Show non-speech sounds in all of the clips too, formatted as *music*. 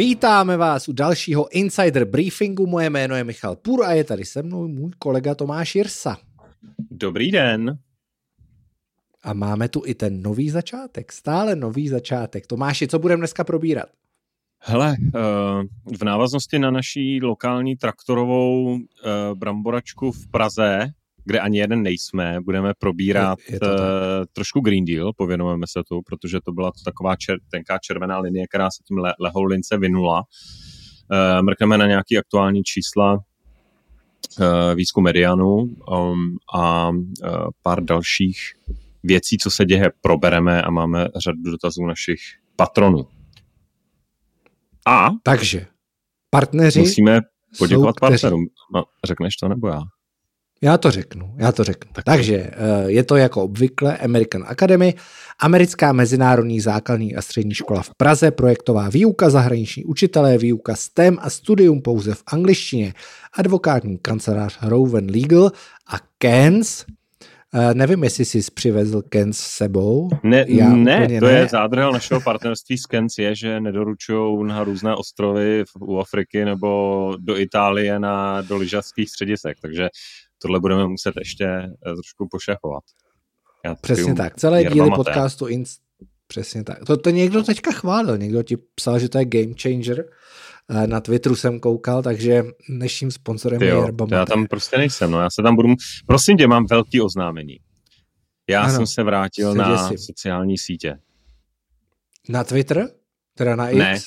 Vítáme vás u dalšího Insider Briefingu. Moje jméno je Michal Pur a je tady se mnou můj kolega Tomáš Jirsa. Dobrý den. A máme tu i ten nový začátek, stále nový začátek. Tomáši, co budeme dneska probírat? Hele, eh, v návaznosti na naší lokální traktorovou eh, bramboračku v Praze, kde ani jeden nejsme, budeme probírat je, je uh, trošku Green Deal, pověnujeme se tu, protože to byla taková čer, tenká červená linie, která se tím le, lehou lince vynula. Uh, mrkneme na nějaké aktuální čísla uh, výzkum medianu um, a uh, pár dalších věcí, co se děje, probereme a máme řadu dotazů našich patronů. A takže partneři musíme poděkovat partnerům. No, řekneš to nebo já? Já to řeknu, já to řeknu. Tak. Takže eh, je to jako obvykle American Academy, americká mezinárodní základní a střední škola v Praze, projektová výuka, zahraniční učitelé, výuka STEM a studium pouze v angličtině, advokátní kancelář Rowan Legal a Kens, Uh, nevím, jestli jsi přivezl Kens s sebou. Ne, Já ne to ne. je zádrhel našeho partnerství s Kens je, že nedoručují na různé ostrovy u Afriky nebo do Itálie na, do lyžařských středisek, takže tohle budeme muset ještě eh, trošku pošachovat. Já Přesně tak. Celé díly podcastu Inst... Přesně tak. To, to někdo teďka chválil, někdo ti psal, že to je game changer. Eh, na Twitteru jsem koukal, takže dnešním sponsorem je Yerba Já tam prostě nejsem, no já se tam budu... Prosím tě, mám velký oznámení. Já ano, jsem se vrátil na si. sociální sítě. Na Twitter? Teda na X? Ne,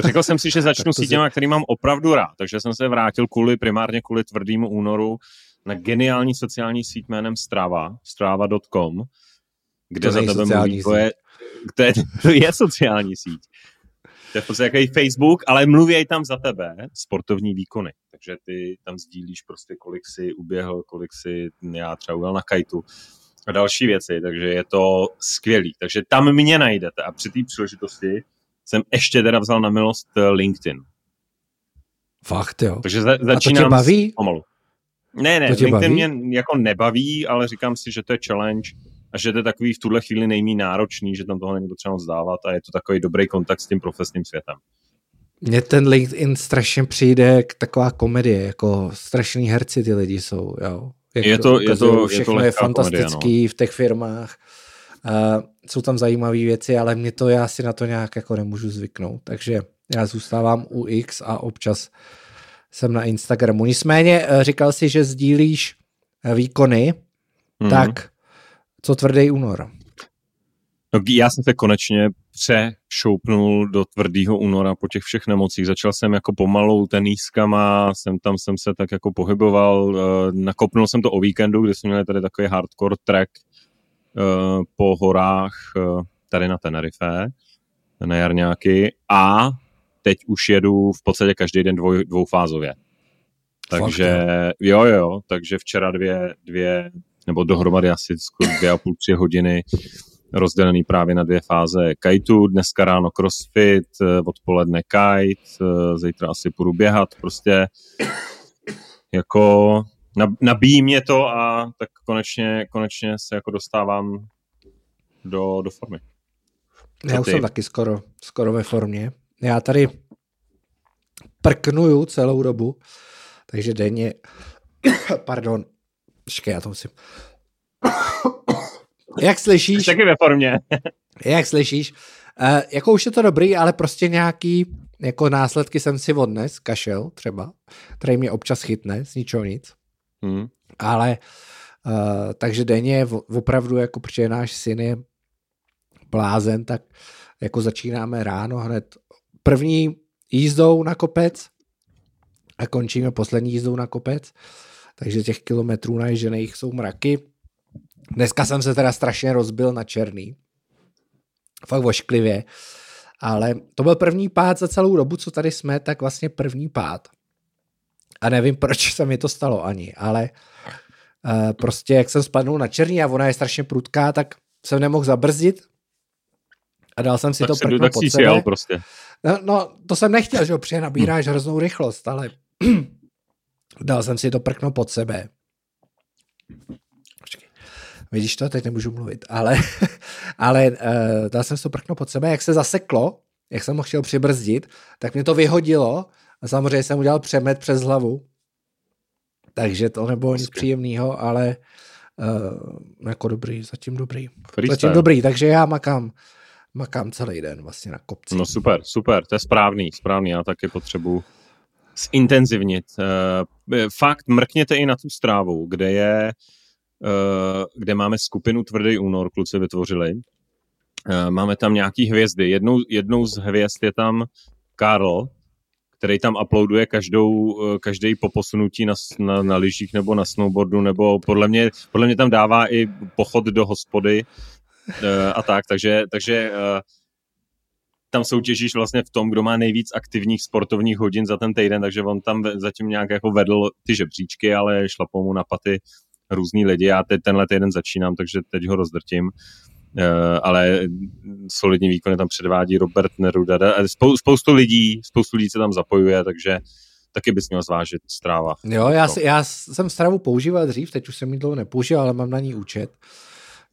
Řekl jsem si, že začnu s sítěma, který mám opravdu rád, takže jsem se vrátil kvůli, primárně kvůli tvrdému únoru na geniální sociální síť jménem Strava, strava.com, kde to za tebe mluví tvoje, kde to je sociální síť. To je v podstatě jaký Facebook, ale mluví tam za tebe sportovní výkony. Takže ty tam sdílíš prostě, kolik si uběhl, kolik si já třeba ujel na kajtu a další věci, takže je to skvělý. Takže tam mě najdete a při té příležitosti jsem ještě teda vzal na milost eh, LinkedIn. Fakt jo. Takže za, začínám a to tě baví? pomalu. Ne, ne, LinkedIn baví? mě jako nebaví, ale říkám si, že to je challenge a že to je takový v tuhle chvíli nejmí náročný, že tam toho není potřeba zdávat a je to takový dobrý kontakt s tím profesním světem. Mně ten LinkedIn strašně přijde k taková komedie, jako strašný herci ty lidi jsou, jo. Jak je to, je to, všechno je, to je fantastický no. v těch firmách. Uh, jsou tam zajímavé věci, ale mě to, já si na to nějak jako nemůžu zvyknout. Takže já zůstávám u X a občas jsem na Instagramu. Nicméně uh, říkal si, že sdílíš uh, výkony, mm-hmm. tak co tvrdý únor? No, já jsem se konečně přešoupnul do tvrdého února po těch všech nemocích. Začal jsem jako pomalu tenískama, jsem tam jsem se tak jako pohyboval, nakopnul jsem to o víkendu, kdy jsme měli tady takový hardcore track Eh, po horách eh, tady na Tenerife, na Jarňáky. A teď už jedu v podstatě každý den dvoj, dvoufázově. Takže Fakt, jo, jo, takže včera dvě, dvě nebo dohromady asi dvě a půl, tři hodiny rozdělený právě na dvě fáze kajtu, dneska ráno crossfit, eh, odpoledne kite, zítra asi půjdu běhat, prostě jako nabíjí mě to a tak konečně, konečně se jako dostávám do, do formy. Já už jsem taky skoro, skoro ve formě. Já tady prknuju celou dobu, takže denně, *coughs* pardon, počkej, já to musím. *coughs* Jak slyšíš? Jsi taky ve formě. *laughs* jak slyšíš? Uh, jako už je to dobrý, ale prostě nějaký jako následky jsem si odnes, kašel třeba, který mě občas chytne, z ničeho nic. Hmm. Ale uh, takže denně opravdu, jako protože náš syn je blázen, tak jako začínáme ráno hned první jízdou na kopec a končíme poslední jízdou na kopec. Takže těch kilometrů naježených jsou mraky. Dneska jsem se teda strašně rozbil na černý. Fakt vošklivě. Ale to byl první pád za celou dobu, co tady jsme, tak vlastně první pád a nevím, *laughs* proč se mi to stalo ani, ale uh, prostě jak jsem spadnul na černý a ona je strašně prudká, tak jsem nemohl zabrzdit a dal jsem si tak to prkno pod sebe. prostě. No, no, to jsem nechtěl, že jo, protože nabíráš hroznou rychlost, ale *clears throat* dal jsem si to prkno pod sebe. Počkej. Vidíš to, teď nemůžu mluvit, ale, *laughs* ale uh, dal jsem si to prkno pod sebe, jak se zaseklo, jak jsem ho chtěl přibrzdit, tak mě to vyhodilo a samozřejmě jsem udělal přemet přes hlavu. Takže to nebylo nic příjemného, ale uh, jako dobrý, zatím dobrý. Freestyle. Zatím dobrý, takže já makám, makám celý den vlastně na kopci. No super, super, to je správný, správný, já taky potřebuji zintenzivnit. Uh, fakt mrkněte i na tu strávu, kde je, uh, kde máme skupinu Tvrdý únor, kluci vytvořili. Uh, máme tam nějaký hvězdy. Jednou, jednou z hvězd je tam Karl, který tam uploaduje každou, každý po posunutí na, na, na lyžích nebo na snowboardu, nebo podle mě, podle mě tam dává i pochod do hospody a tak, takže, takže tam soutěžíš vlastně v tom, kdo má nejvíc aktivních sportovních hodin za ten týden, takže on tam zatím nějak jako vedl ty žebříčky, ale šlapou mu na paty různý lidi. Já teď tenhle týden začínám, takže teď ho rozdrtím. Uh, ale solidní výkony tam předvádí Robert Neruda. Spou, spoustu lidí, spoustu lidí se tam zapojuje, takže taky bys měl zvážit stráva. Jo, já, si, já jsem stravu používal dřív, teď už jsem ji dlouho nepoužíval, ale mám na ní účet,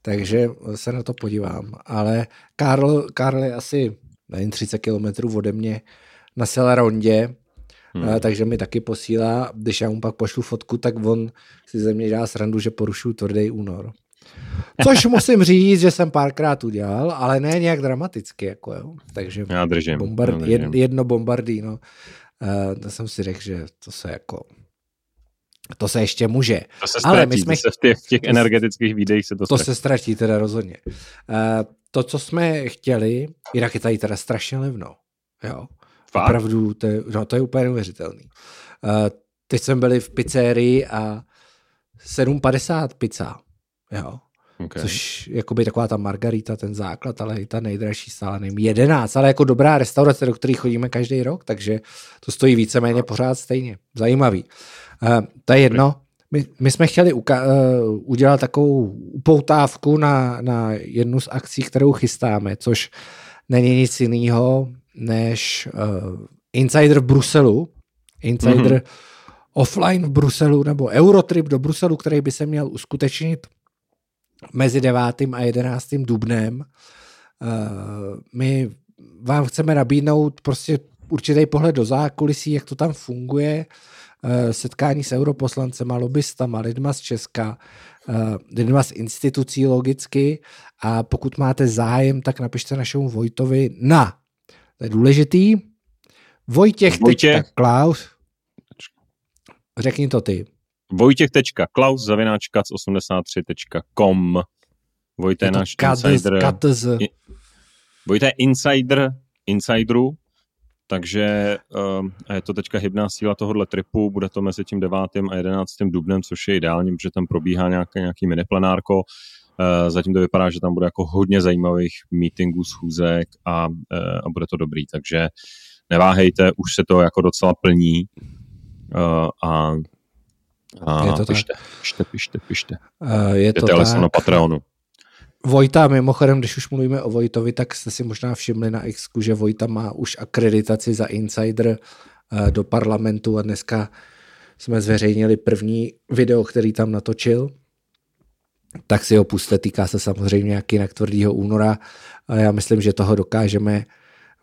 takže se na to podívám. Ale Karl, Karl je asi nevím, 30 kilometrů ode mě na Selarondě, hmm. a, takže mi taky posílá, když já mu pak pošlu fotku, tak on si ze mě dělá srandu, že porušuju tvrdý únor. Což musím říct, že jsem párkrát udělal, ale ne nějak dramaticky. Jako jo. Takže já držím, bombard, já držím. jedno bombardíno. Uh, to jsem si řekl, že to se jako to se ještě může. To se ztratí, Ale my jsme... to se v těch, v těch energetických videích se to, to se ztratí teda rozhodně. Uh, to, co jsme chtěli, jinak je tady teda strašně levno. Jo. Fakt? Opravdu, to je, no, to je úplně neuvěřitelný. Uh, teď jsme byli v pizzerii a 7,50 pizza. Jo. Okay. Což by taková ta margarita, ten základ, ale i ta nejdražší stále nevím, 11, ale jako dobrá restaurace, do které chodíme každý rok, takže to stojí víceméně pořád stejně. Zajímavý. Uh, to je jedno. My, my jsme chtěli uka- uh, udělat takovou upoutávku na, na jednu z akcí, kterou chystáme, což není nic jiného než uh, Insider v Bruselu. Insider mm-hmm. offline v Bruselu, nebo Eurotrip do Bruselu, který by se měl uskutečnit mezi 9. a 11. dubnem. Uh, my vám chceme nabídnout prostě určitý pohled do zákulisí, jak to tam funguje, Eh, setkání s europoslancema, lobbystama, lidma z Česka, eh, lidma z institucí logicky a pokud máte zájem, tak napište našemu Vojtovi na, to je důležitý, Vojtěch. Vojtěch. Klaus. Řekni to ty. Vojtěch.klaus zavináčkac 83.com Vojte je náš insider. Katz. Vojte je insider insiderů takže uh, je to teďka hybná síla tohohle tripu, bude to mezi tím 9. a 11. dubnem, což je ideální, protože tam probíhá nějaké, nějaký miniplenárko. Uh, zatím to vypadá, že tam bude jako hodně zajímavých meetingů, schůzek a, uh, a bude to dobrý, takže neváhejte, už se to jako docela plní uh, a, a je to pište, tak. pište, pište, pište. Uh, je to tak. na Patreonu. Vojta, mimochodem, když už mluvíme o Vojtovi, tak jste si možná všimli na X, že Vojta má už akreditaci za Insider eh, do parlamentu a dneska jsme zveřejnili první video, který tam natočil. Tak si ho puste, týká se samozřejmě nějaký jinak tvrdýho února. A já myslím, že toho dokážeme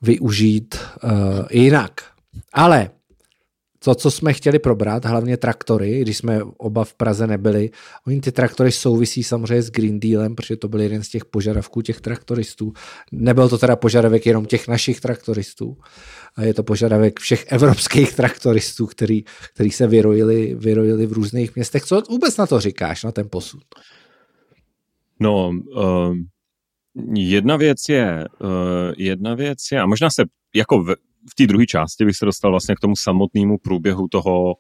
využít uh, jinak. Ale to, co jsme chtěli probrat, hlavně traktory, když jsme oba v Praze nebyli, oni ty traktory souvisí samozřejmě s Green Dealem, protože to byl jeden z těch požadavků těch traktoristů. Nebyl to teda požadavek jenom těch našich traktoristů, a je to požadavek všech evropských traktoristů, který, který se vyrojili, vyrojili v různých městech. Co vůbec na to říkáš, na ten posud? No, uh, jedna věc je, uh, jedna věc je, a možná se jako v, té druhé části bych se dostal vlastně k tomu samotnému průběhu toho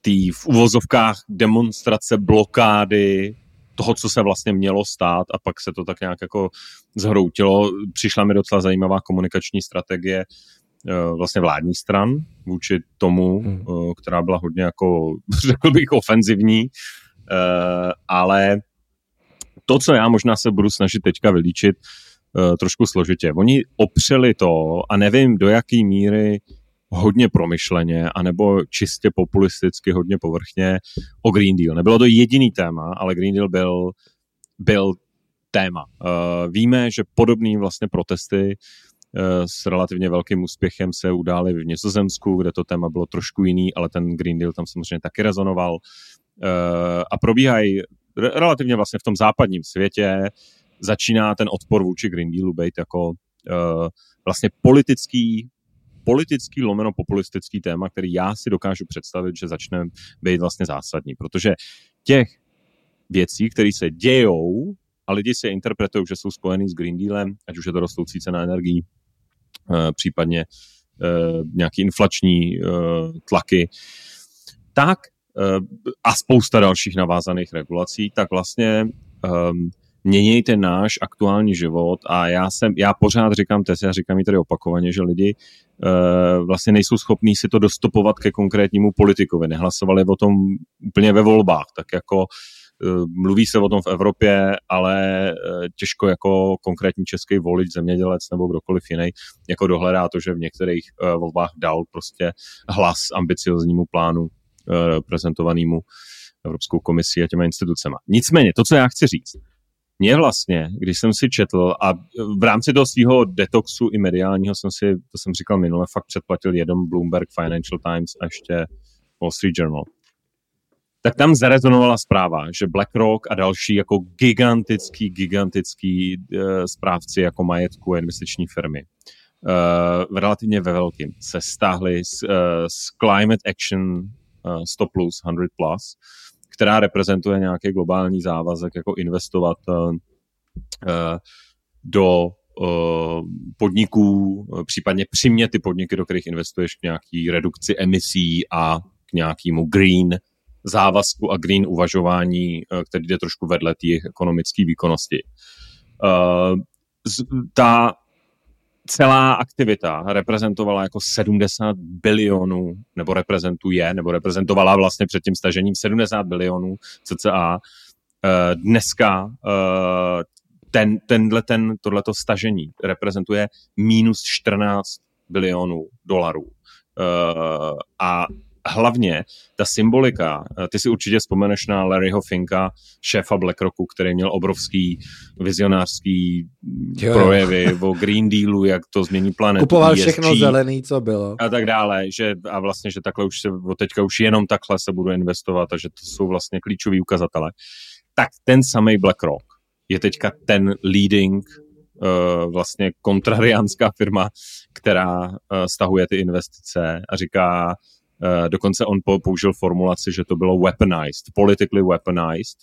tý v uvozovkách demonstrace, blokády, toho, co se vlastně mělo stát a pak se to tak nějak jako zhroutilo. Přišla mi docela zajímavá komunikační strategie eh, vlastně vládní stran vůči tomu, hmm. Eh, která byla hodně jako, *laughs* řekl bych, ofenzivní, eh, ale to, co já možná se budu snažit teďka vylíčit, trošku složitě. Oni opřeli to a nevím do jaký míry hodně promyšleně, anebo čistě populisticky, hodně povrchně o Green Deal. Nebylo to jediný téma, ale Green Deal byl, byl téma. Uh, víme, že podobné vlastně protesty s relativně velkým úspěchem se udály v Nizozemsku, kde to téma bylo trošku jiný, ale ten Green Deal tam samozřejmě taky rezonoval. A probíhají relativně vlastně v tom západním světě, začíná ten odpor vůči Green Dealu být jako vlastně politický politický lomeno populistický téma, který já si dokážu představit, že začne být vlastně zásadní, protože těch věcí, které se dějou a lidi si interpretují, že jsou spojený s Green Dealem, ať už je to rostoucí cena energií, eh, případně eh, nějaký inflační tlaky, tak a spousta dalších navázaných regulací, tak vlastně ten náš aktuální život a já jsem, já pořád říkám teď, já říkám i tady opakovaně, že lidi uh, vlastně nejsou schopní si to dostupovat ke konkrétnímu politikovi, nehlasovali o tom úplně ve volbách, tak jako uh, mluví se o tom v Evropě, ale uh, těžko jako konkrétní český volič, zemědělec nebo kdokoliv jiný, jako dohledá to, že v některých volbách dal prostě hlas ambicioznímu plánu prezentovanému Evropskou komisí a těma institucema. Nicméně, to, co já chci říct, mě vlastně, když jsem si četl a v rámci toho svého detoxu i mediálního jsem si, to jsem říkal minule, fakt předplatil jeden Bloomberg, Financial Times a ještě Wall Street Journal, tak tam zarezonovala zpráva, že BlackRock a další jako gigantický, gigantický uh, správci jako majetku a investiční firmy uh, relativně ve velkým se stáhli z, uh, z Climate Action uh, 100 plus, 100 plus, která reprezentuje nějaký globální závazek, jako investovat uh, do uh, podniků, případně přimět ty podniky, do kterých investuješ k nějaký redukci emisí a k nějakému green závazku a green uvažování, který jde trošku vedle té ekonomické výkonnosti. Ta celá aktivita reprezentovala jako 70 bilionů, nebo reprezentuje, nebo reprezentovala vlastně před tím stažením 70 bilionů cca. Eh, dneska eh, ten, tenhle, ten, tohleto stažení reprezentuje minus 14 bilionů dolarů. Eh, a hlavně ta symbolika, eh, ty si určitě vzpomeneš na Larryho Finka, šéfa BlackRocku, který měl obrovský vizionářský jo, projevy jo. o Green Dealu, jak to změní planetu. Kupoval ESG, všechno zelený, co bylo. A tak dále, že a vlastně, že takhle už se, teďka už jenom takhle se budu investovat a že to jsou vlastně klíčoví ukazatele. Tak ten samý BlackRock je teďka ten leading uh, vlastně kontrariánská firma, která uh, stahuje ty investice a říká, dokonce on použil formulaci, že to bylo weaponized, politically weaponized,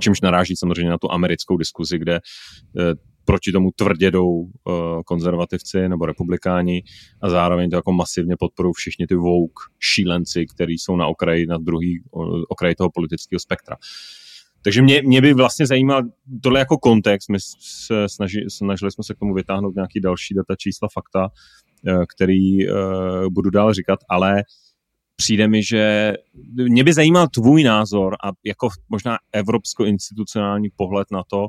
čímž naráží samozřejmě na tu americkou diskuzi, kde uh, proti tomu tvrdě jdou uh, konzervativci nebo republikáni a zároveň to jako masivně podporují všichni ty woke šílenci, kteří jsou na okraji, na druhý uh, okraji toho politického spektra. Takže mě, mě by vlastně zajímal tohle jako kontext, my se snaži, snažili jsme se k tomu vytáhnout nějaký další data, čísla, fakta, Eh, který eh, budu dál říkat, ale přijde mi, že mě by zajímal tvůj názor a jako možná evropsko-institucionální pohled na to,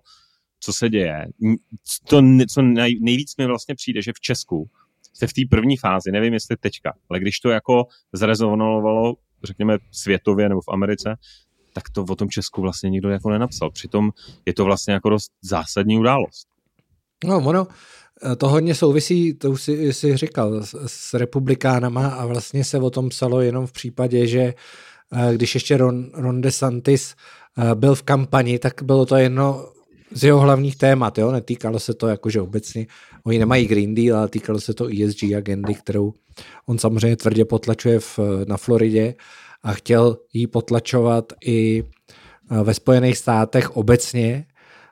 co se děje. To, co nejvíc mi vlastně přijde, že v Česku se v té první fázi, nevím jestli teďka, ale když to jako zrezonovalo, řekněme světově nebo v Americe, tak to o tom Česku vlastně nikdo jako nenapsal. Přitom je to vlastně jako dost zásadní událost. No, ono, Eh, to hodně souvisí, to už si, si říkal, s, s republikánama a vlastně se o tom psalo jenom v případě, že eh, když ještě Ron, Ron DeSantis eh, byl v kampani, tak bylo to jedno z jeho hlavních témat, jo? netýkalo se to jakože obecně, oni nemají Green Deal, ale týkalo se to ESG agendy, kterou on samozřejmě tvrdě potlačuje v, na Floridě a chtěl ji potlačovat i ve Spojených státech obecně,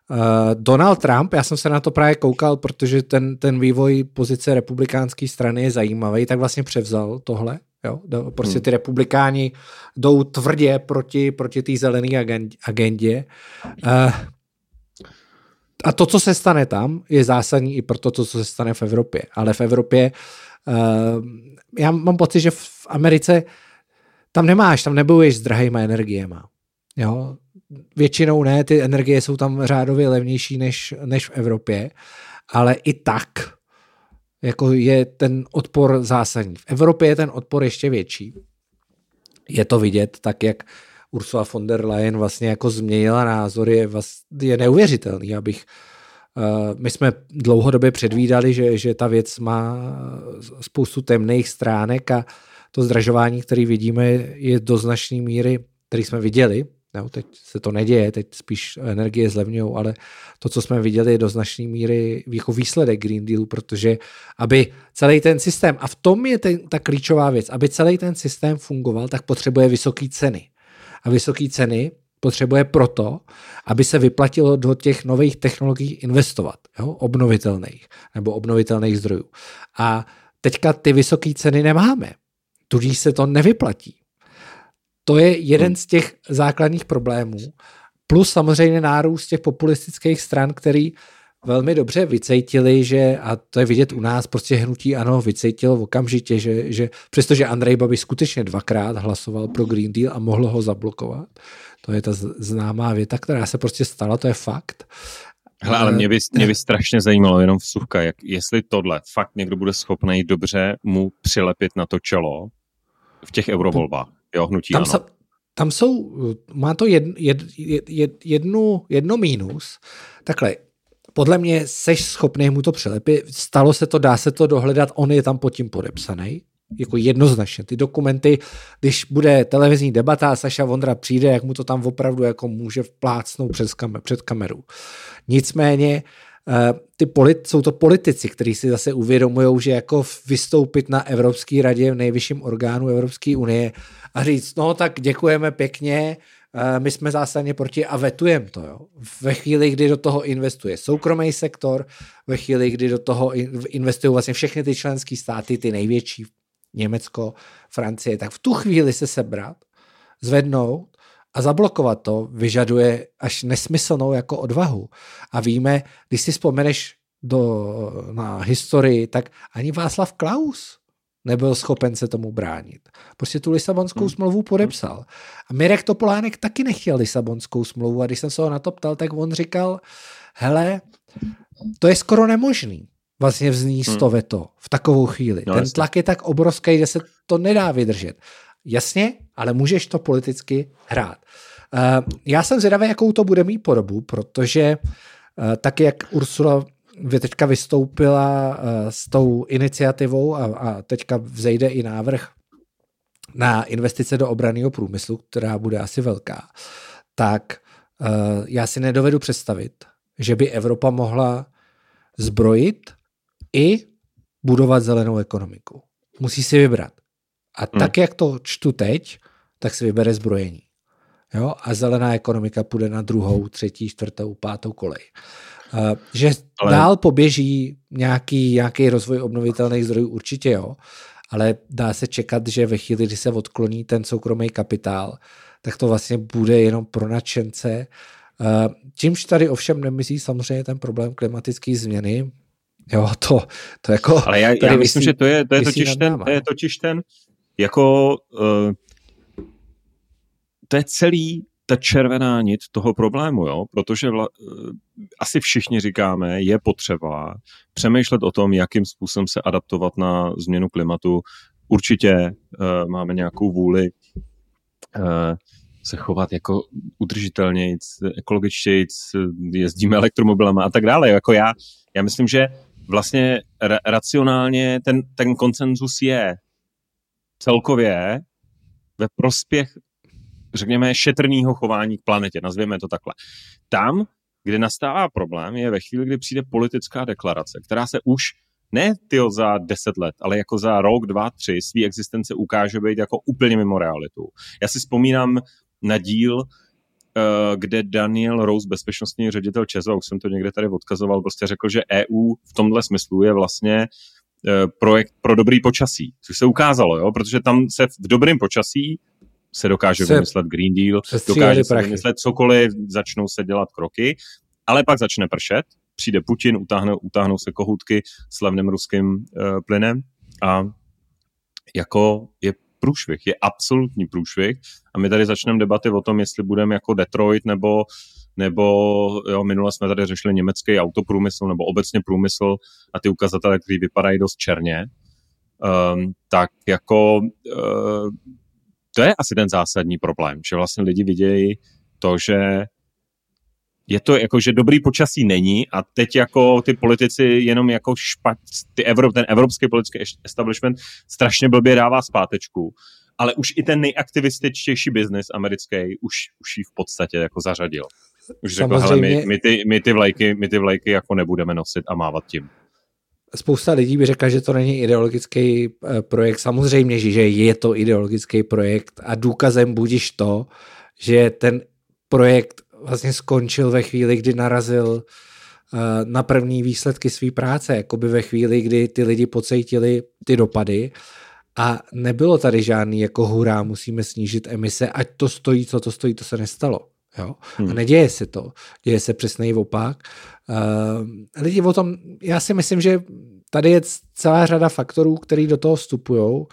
Uh, Donald Trump, já jsem se na to právě koukal, protože ten, ten vývoj pozice republikánské strany je zajímavý, tak vlastně převzal tohle. Jo? Prostě hmm. ty republikáni jdou tvrdě proti, proti té zelené agendě. Uh, a to, co se stane tam, je zásadní i pro to, co se stane v Evropě. Ale v Evropě, uh, já mám pocit, že v Americe tam nemáš, tam nebojuješ s drahýma energiema. Jo? Většinou ne, ty energie jsou tam řádově levnější než, než v Evropě, ale i tak jako je ten odpor zásadní. V Evropě je ten odpor ještě větší. Je to vidět tak, jak Ursula von der Leyen vlastně jako změnila názory, je, vlastně, je neuvěřitelný, abych my jsme dlouhodobě předvídali, že, že ta věc má spoustu temných stránek a to zdražování, které vidíme, je do značné míry, který jsme viděli, No, teď se to neděje, teď spíš energie zlevňují, ale to, co jsme viděli, je do značné míry jako výsledek Green Dealu, protože aby celý ten systém, a v tom je ten, ta klíčová věc, aby celý ten systém fungoval, tak potřebuje vysoké ceny. A vysoké ceny potřebuje proto, aby se vyplatilo do těch nových technologií investovat, jo? obnovitelných nebo obnovitelných zdrojů. A teďka ty vysoké ceny nemáme, tudíž se to nevyplatí. To je jeden z těch základních problémů. Plus samozřejmě nárůst těch populistických stran, který velmi dobře vycejtili, že, a to je vidět u nás, prostě hnutí ano, vycejtilo okamžitě, že, že přestože Andrej Babiš skutečně dvakrát hlasoval pro Green Deal a mohl ho zablokovat, to je ta známá věta, která se prostě stala, to je fakt. Hele, ale mě by, mě by *laughs* strašně zajímalo jenom vsuvka, jak, jestli tohle fakt někdo bude schopný dobře mu přilepit na to čelo v těch eurovolbách. Jo, hnutí tam, ano. Sa, tam jsou, má to jed, jed, jed, jednu, jedno mínus. Takhle, podle mě seš schopný mu to přilepit, stalo se to, dá se to dohledat, on je tam pod tím podepsaný, jako jednoznačně. Ty dokumenty, když bude televizní debata a Saša Vondra přijde, jak mu to tam opravdu jako může vplácnout před, kamer, před kamerou. Nicméně ty polit, jsou to politici, kteří si zase uvědomují, že jako vystoupit na Evropské radě v nejvyšším orgánu Evropské unie a říct, no tak děkujeme pěkně, eh, my jsme zásadně proti a vetujeme to. Jo. Ve chvíli, kdy do toho investuje soukromý sektor, ve chvíli, kdy do toho investují vlastně všechny ty členské státy, ty největší, Německo, Francie, tak v tu chvíli se sebrat, zvednout a zablokovat to vyžaduje až nesmyslnou jako odvahu. A víme, když si vzpomeneš do, na historii, tak ani Václav Klaus nebyl schopen se tomu bránit. Prostě tu Lisabonskou hmm. smlouvu podepsal. A Mirek Topolánek taky nechtěl Lisabonskou smlouvu a když jsem se ho na to ptal, tak on říkal, hele, to je skoro nemožný vlastně vzníst hmm. to veto v takovou chvíli. No, Ten tlak je tak obrovský, že se to nedá vydržet. Jasně, ale můžeš to politicky hrát. Eh, já jsem zvědavý, jakou to bude mít podobu, protože eh, tak, jak Ursula teďka vystoupila eh, s tou iniciativou a, a teďka vzejde i návrh na investice do obraného průmyslu, která bude asi velká, tak já si nedovedu představit, že by Evropa mohla zbrojit i budovat zelenou ekonomiku. Musí si vybrat. A hmm. tak, jak to čtu teď, tak si vybere zbrojení. Jo? A zelená ekonomika půjde na druhou, třetí, čtvrtou, pátou kolej. Uh, že ale... dál poběží nějaký, nějaký rozvoj obnovitelných zdrojů, určitě jo, ale dá se čekat, že ve chvíli, kdy se odkloní ten soukromý kapitál, tak to vlastně bude jenom pro nadšence. Uh, čímž tady ovšem nemyslí samozřejmě ten problém klimatické změny, Jo, to, to jako... Ale já, já myslím, vysí, že to je, to je, totiž ten, to je totiž ten, jako uh, to je celý ta červená nit toho problému, jo? protože vla, uh, asi všichni říkáme, je potřeba přemýšlet o tom, jakým způsobem se adaptovat na změnu klimatu. Určitě uh, máme nějakou vůli uh, se chovat jako udržitelněji, ekologičtěji, jezdíme elektromobilama a tak dále. Jako já, já myslím, že vlastně ra- racionálně ten, ten koncenzus je celkově ve prospěch, řekněme, šetrného chování k planetě, nazvěme to takhle. Tam, kde nastává problém, je ve chvíli, kdy přijde politická deklarace, která se už ne tyjo za deset let, ale jako za rok, dva, tři svý existence ukáže být jako úplně mimo realitu. Já si vzpomínám na díl, eh, kde Daniel Rose, bezpečnostní ředitel Čezo, už jsem to někde tady odkazoval, prostě řekl, že EU v tomhle smyslu je vlastně projekt pro dobrý počasí, což se ukázalo, jo? protože tam se v dobrém počasí se dokáže se vymyslet Green Deal, dokáže se vymyslet cokoliv, začnou se dělat kroky, ale pak začne pršet, přijde Putin, utáhnou, utáhnou se kohutky s levným ruským uh, plynem a jako je průšvih, je absolutní průšvih. A my tady začneme debaty o tom, jestli budeme jako Detroit nebo nebo jo, minule jsme tady řešili německý autoprůmysl nebo obecně průmysl a ty ukazatele, které vypadají dost černě, um, tak jako uh, to je asi ten zásadní problém, že vlastně lidi vidějí to, že je to jako, že dobrý počasí není a teď jako ty politici jenom jako špat, ty Evrop, ten evropský politický establishment strašně blbě dává zpátečku, ale už i ten nejaktivističtější biznis americký už, už ji v podstatě jako zařadil. Už řekl, hele, my, my, ty, my, ty vlajky, my ty vlajky jako nebudeme nosit a mávat tím. Spousta lidí by řekla, že to není ideologický eh, projekt. Samozřejmě, že je to ideologický projekt a důkazem budíš to, že ten projekt vlastně skončil ve chvíli, kdy narazil eh, na první výsledky své práce, jako by ve chvíli, kdy ty lidi pocítili ty dopady a nebylo tady žádný jako hurá, musíme snížit emise, ať to stojí, co to stojí, to se nestalo. Jo? Hmm. A neděje se to. Děje se přesně opak. Uh, lidi o tom, já si myslím, že tady je celá řada faktorů, který do toho vstupují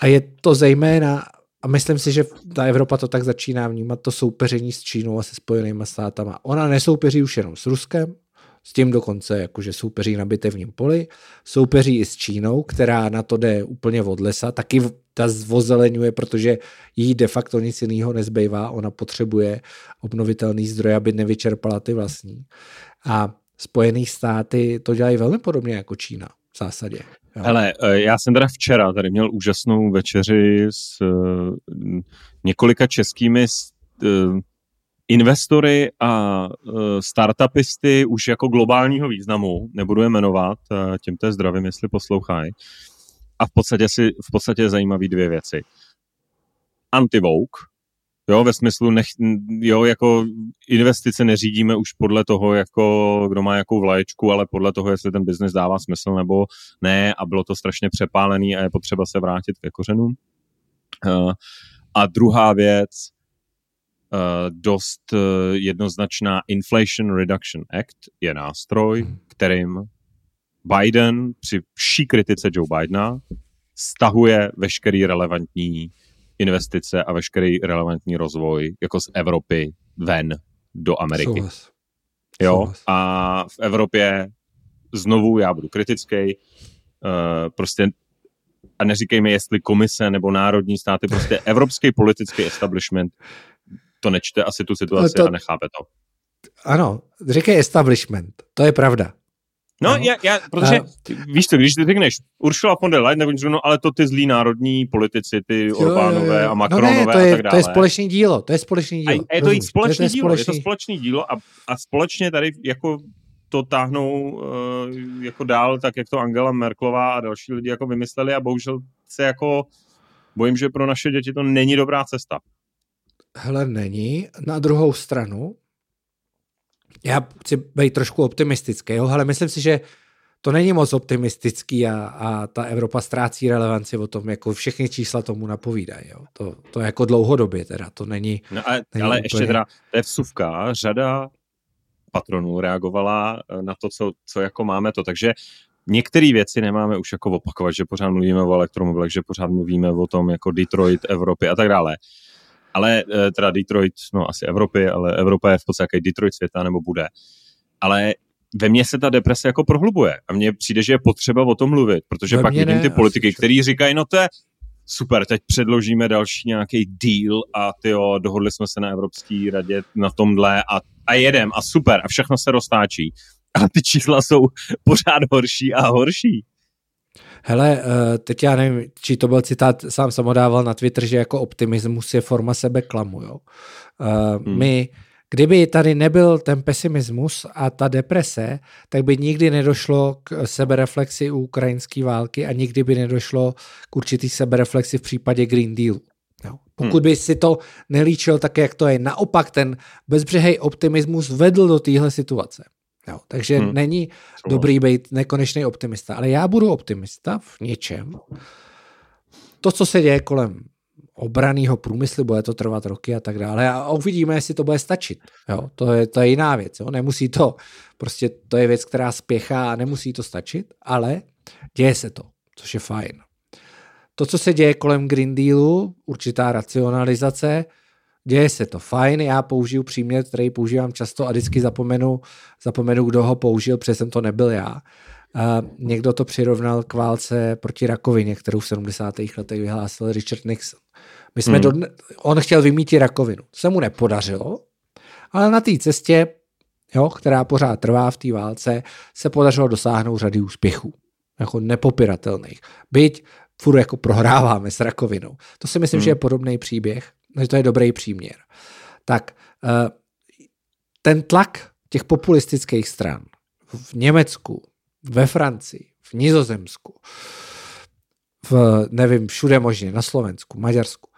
a je to zejména a myslím si, že ta Evropa to tak začíná vnímat, to soupeření s Čínou a se spojenými státama. Ona nesoupeří už jenom s Ruskem, s tím dokonce jakože soupeří na bitevním poli, soupeří i s Čínou, která na to jde úplně od lesa, taky ta zvozeleňuje, protože jí de facto nic jiného nezbývá, ona potřebuje obnovitelný zdroj, aby nevyčerpala ty vlastní. A Spojené státy to dělají velmi podobně jako Čína v zásadě. Hele, eh, já jsem teda včera tady měl úžasnou večeři s uh, několika českými uh, investory a startupisty už jako globálního významu, nebudu je jmenovat, těm to je zdravím, jestli poslouchají. A v podstatě, si, v podstatě je zajímavý dvě věci. Anti-Vogue, Jo, ve smyslu, nech, jo, jako investice neřídíme už podle toho, jako kdo má jakou vlaječku, ale podle toho, jestli ten biznis dává smysl nebo ne a bylo to strašně přepálený a je potřeba se vrátit ke kořenům. Uh, a druhá věc, uh, dost uh, jednoznačná Inflation Reduction Act je nástroj, kterým Biden při vší kritice Joe Bidena stahuje veškerý relevantní investice a veškerý relevantní rozvoj jako z Evropy ven do Ameriky. Souhlas. Jo, Souhlas. a v Evropě znovu já budu kritický, uh, prostě a neříkej mi, jestli komise nebo národní státy, prostě *laughs* evropský politický establishment to nečte asi tu situaci to, a nechápe to. Ano, říkej establishment, to je pravda. No, já, já, protože a... víš co, když ty řekneš Ursula von der Leyen, no, ale to ty zlí národní politici, ty Orbánové a Macronové no ne, to je, a tak dále. To je společný dílo, to je společný dílo. A, je to jejich společný to je dílo, společný... je to společný dílo a, a společně tady jako to táhnou uh, jako dál, tak jak to Angela Merklová a další lidi jako vymysleli a bohužel se jako bojím, že pro naše děti to není dobrá cesta. Hele, není. Na druhou stranu, já chci být trošku optimistický, jo, ale myslím si, že to není moc optimistický a, a ta Evropa ztrácí relevanci o tom, jako všechny čísla tomu napovídají. Jo. To, to jako dlouhodobě teda, to není... No ale, není ale úplně... ještě teda, to je vsuvka, řada patronů reagovala na to, co, co jako máme to, takže některé věci nemáme už jako opakovat, že pořád mluvíme o elektromobilech, že pořád mluvíme o tom jako Detroit, Evropy a tak dále ale eh, teda Detroit, no asi Evropy, ale Evropa je v podstatě jaký Detroit světa, nebo bude. Ale ve mně se ta deprese jako prohlubuje a mně přijde, že je potřeba o tom mluvit, protože ve pak vidím ne, ty politiky, kteří říkají, no to je super, teď předložíme další nějaký deal a tyjo, dohodli jsme se na Evropské radě na tomhle a, a jedem a super a všechno se roztáčí. *laughs* A ty čísla jsou pořád horší a horší. Hele, eh, teď já nevím, či to byl citát, sám jsem ho dával na Twitter, že jako optimismus je forma sebeklamu, jo. Eh, hmm. My, kdyby tady nebyl ten pesimismus a ta deprese, tak by nikdy nedošlo k sebereflexi u ukrajinské války a nikdy by nedošlo k určitý sebereflexi v případě Green Dealu. Jo. Pokud hmm. by si to nelíčil tak, jak to je. Naopak ten bezbřehej optimismus vedl do téhle situace. Jo, takže hmm. není dobrý být nekonečný optimista, ale já budu optimista v něčem. To, co se děje kolem obraného průmyslu, bude to trvat roky a tak dále a uvidíme, jestli to bude stačit. Jo, to, je, to je jiná věc. Jo. Nemusí to, prostě to je věc, která spěchá a nemusí to stačit, ale děje se to, což je fajn. To, co se děje kolem Green Dealu, určitá racionalizace, děje se to fajn, já použiju příměr, který používám často a vždycky zapomenu, zapomenu, kdo ho použil, protože jsem to nebyl já. A někdo to přirovnal k válce proti rakovině, kterou v 70. letech vyhlásil Richard Nixon. My jsme hmm. do, on chtěl vymítit rakovinu. To se mu nepodařilo, Ale na té cestě, jo, která pořád trvá v té válce, se podařilo dosáhnout řady úspěchů. Jako nepopiratelných. Byť furt jako prohráváme s rakovinou. To si myslím, hmm. že je podobný příběh, že to je dobrý příměr. Tak eh, ten tlak těch populistických stran v Německu, ve Francii, v Nizozemsku, v, nevím, všude možně, na Slovensku, Maďarsku,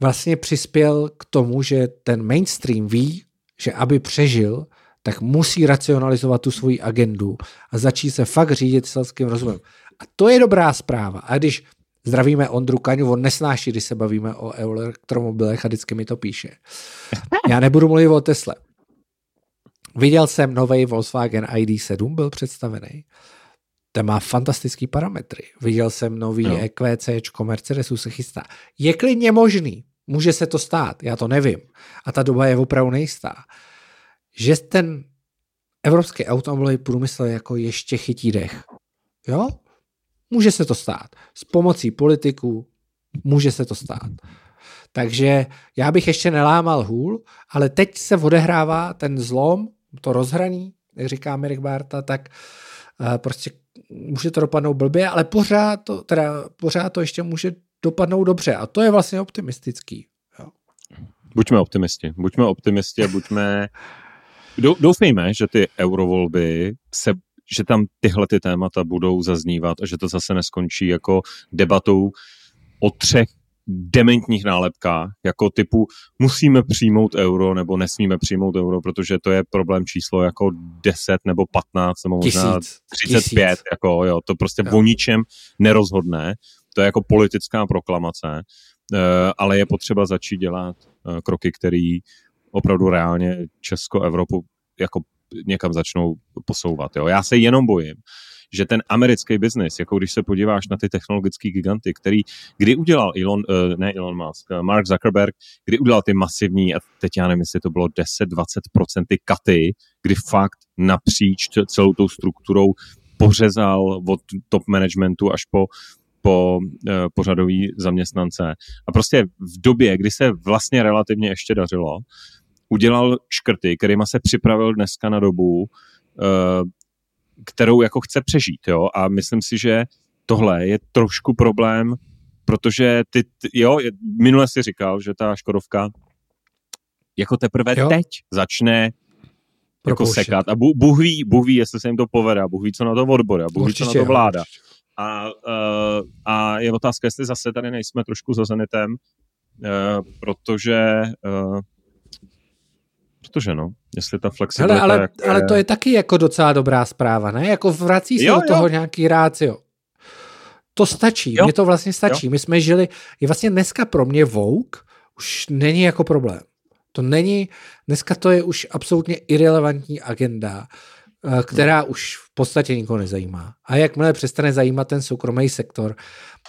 vlastně přispěl k tomu, že ten mainstream ví, že aby přežil, tak musí racionalizovat tu svoji agendu a začít se fakt řídit selským rozumem. A to je dobrá zpráva. A když zdravíme Ondru Kaňu, on nesnáší, když se bavíme o elektromobilech a vždycky mi to píše. *laughs* Já nebudu mluvit o Tesle. Viděl jsem nový Volkswagen ID7, byl představený. Ten má fantastický parametry. Viděl jsem nový no. EQC, Mercedesu se chystá. Je klidně možný, může se to stát, já to nevím. A ta doba je opravdu nejistá. Že ten evropský automobilový průmysl jako ještě chytí dech. Jo? Může se to stát. S pomocí politiků může se to stát. Takže já bych ještě nelámal hůl, ale teď se odehrává ten zlom, to rozhraní, jak říká Mirek Barta, tak uh, prostě může to dopadnout blbě, ale pořád to, teda, pořád to ještě může dopadnout dobře a to je vlastně optimistický. Jo. Buďme optimisti, buďme optimisti a buďme Doufejme, že ty eurovolby se že tam tyhle ty témata budou zaznívat a že to zase neskončí jako debatou o třech dementních nálepkách, jako typu musíme přijmout euro nebo nesmíme přijmout euro, protože to je problém číslo jako 10 nebo 15 nebo možná tisíc, 35, tisíc. jako jo, to prostě jo. o ničem nerozhodne, to je jako politická proklamace, eh, ale je potřeba začít dělat eh, kroky, které opravdu reálně Česko, Evropu jako někam začnou posouvat. Jo. Já se jenom bojím, že ten americký biznis, jako když se podíváš na ty technologické giganty, který, kdy udělal Elon, uh, ne Elon Musk, uh, Mark Zuckerberg, kdy udělal ty masivní, a teď já nevím, jestli to bylo 10-20% ty katy, kdy fakt napříč celou tou strukturou pořezal od top managementu až po po uh, pořadový zaměstnance. A prostě v době, kdy se vlastně relativně ještě dařilo, udělal škrty, kterýma se připravil dneska na dobu, uh, kterou jako chce přežít, jo, a myslím si, že tohle je trošku problém, protože ty, jo, minule si říkal, že ta Škodovka jako teprve jo. teď začne jako sekat a Bůh ví, Bůh ví, jestli se jim to povede, a Bůh ví, co na to odbory, a Bůh ví, co na to vláda. A, uh, a je otázka, jestli zase tady nejsme trošku za Zenitem, uh, protože uh, protože no, jestli ta flexibilita... Hele, ale, jak, ale to je taky jako docela dobrá zpráva, ne? Jako vrací se jo, do toho jo. nějaký rácio. To stačí, jo. mně to vlastně stačí. Jo. My jsme žili, je vlastně dneska pro mě Vogue už není jako problém. To není, dneska to je už absolutně irrelevantní agenda, eh, která už v podstatě nikoho nezajímá. A jakmile přestane zajímat ten soukromý sektor,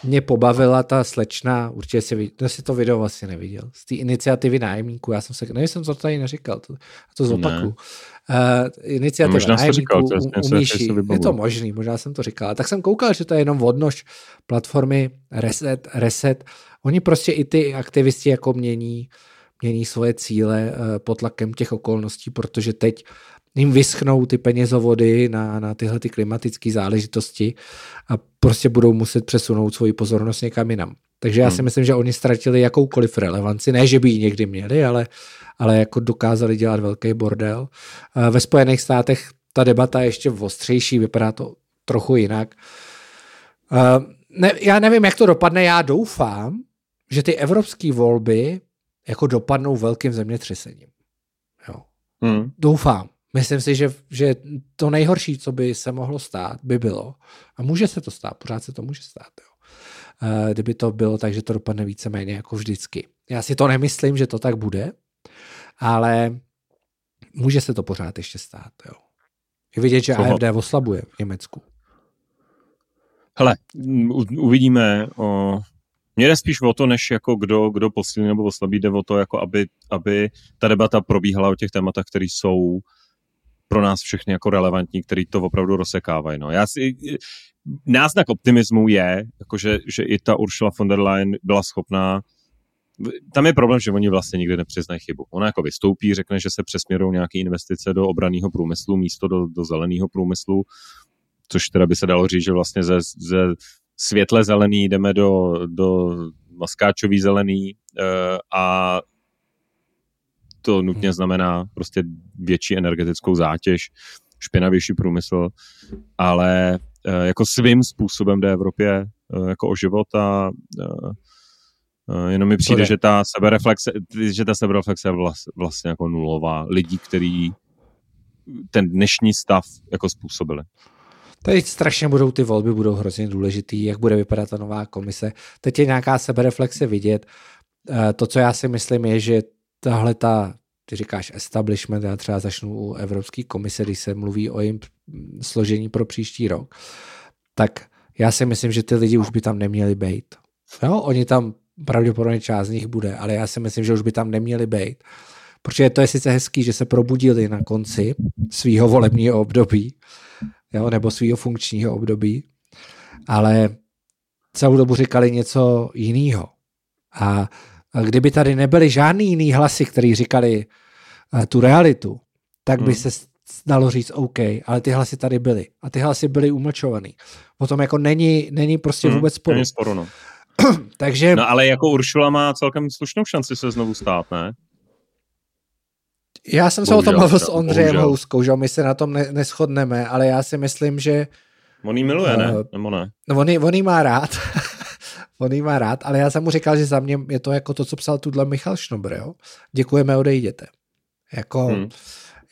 mě pobavila ta slečna, určitě si, to si to video vlastně neviděl, z té iniciativy nájemníků, já jsem se, nevím, jsem to tady neříkal, to, to zopaku. Uh, iniciativa možná nájemníků říkal, to u, u Míši, je to možný, možná jsem to říkal. Tak jsem koukal, že to je jenom odnož platformy Reset, Reset. Oni prostě i ty aktivisti jako mění, mění svoje cíle uh, pod tlakem těch okolností, protože teď jim vyschnou ty penězovody na, na tyhle ty klimatické záležitosti a prostě budou muset přesunout svoji pozornost někam jinam. Takže já si hmm. myslím, že oni ztratili jakoukoliv relevanci, ne, že by ji někdy měli, ale, ale jako dokázali dělat velký bordel. Ve Spojených státech ta debata je ještě ostřejší, vypadá to trochu jinak. Ne, já nevím, jak to dopadne, já doufám, že ty evropské volby jako dopadnou velkým zemětřesením. Jo. Hmm. Doufám. Myslím si, že, že to nejhorší, co by se mohlo stát, by bylo, a může se to stát, pořád se to může stát, jo. Eh, kdyby to bylo tak, že to dopadne víceméně jako vždycky. Já si to nemyslím, že to tak bude, ale může se to pořád ještě stát. Jo. Je vidět, že AFD oslabuje v Německu. Hele, uvidíme. O... Mně jde spíš o to, než jako kdo, kdo posílí nebo oslabí, jde o to, jako aby, aby ta debata probíhala o těch tématech, které jsou pro nás všechny jako relevantní, který to opravdu rozsekávají. No. Já si, náznak optimismu je, jako že, i ta Ursula von der Leyen byla schopná tam je problém, že oni vlastně nikdy nepřiznají chybu. Ona jako vystoupí, řekne, že se přesměrují nějaké investice do obraného průmyslu místo do, do zeleného průmyslu, což teda by se dalo říct, že vlastně ze, ze světle zelený jdeme do, do maskáčový zelený uh, a to nutně znamená prostě větší energetickou zátěž, špinavější průmysl, ale uh, jako svým způsobem jde Evropě uh, jako o život a Uh, jenom mi přijde, že ta sebereflexe, že ta sebereflexe je vlast, vlastně jako nulová. Lidí, kteří ten dnešní stav jako způsobili. Tady strašně budou ty volby, budou hrozně důležitý, jak bude vypadat ta nová komise. Teď je nějaká sebereflexe vidět. To, co já si myslím, je, že tahle ta, ty říkáš establishment, já třeba začnu u Evropské komise, když se mluví o jejím složení pro příští rok, tak já si myslím, že ty lidi už by tam neměli být. Jo, oni tam pravděpodobně část z nich bude, ale já si myslím, že už by tam neměli být. Protože to je sice hezký, že se probudili na konci svého volebního období, jo, nebo svého funkčního období, ale celou dobu říkali něco jiného. A kdyby tady nebyly žádný jiný hlasy, který říkali uh, tu realitu, tak by hmm. se dalo říct OK, ale ty hlasy tady byly. A ty hlasy byly umlčovaný. O tom jako není, není prostě hmm, vůbec sporu. Není sporu no. *clears throat* Takže... No ale jako Uršula má celkem slušnou šanci se znovu stát, ne? Já jsem bohužel, se o tom mluvil s Ondřejem Houskou, že my se na tom ne, neschodneme, ale já si myslím, že... On jí miluje, uh, ne? Nebo ne? No on jí, on jí má rád. *laughs* on jí má rád, ale já jsem mu říkal, že za mě je to jako to, co psal tuhle Michal Šnobr, jo? Děkujeme, odejděte. Jako, hmm.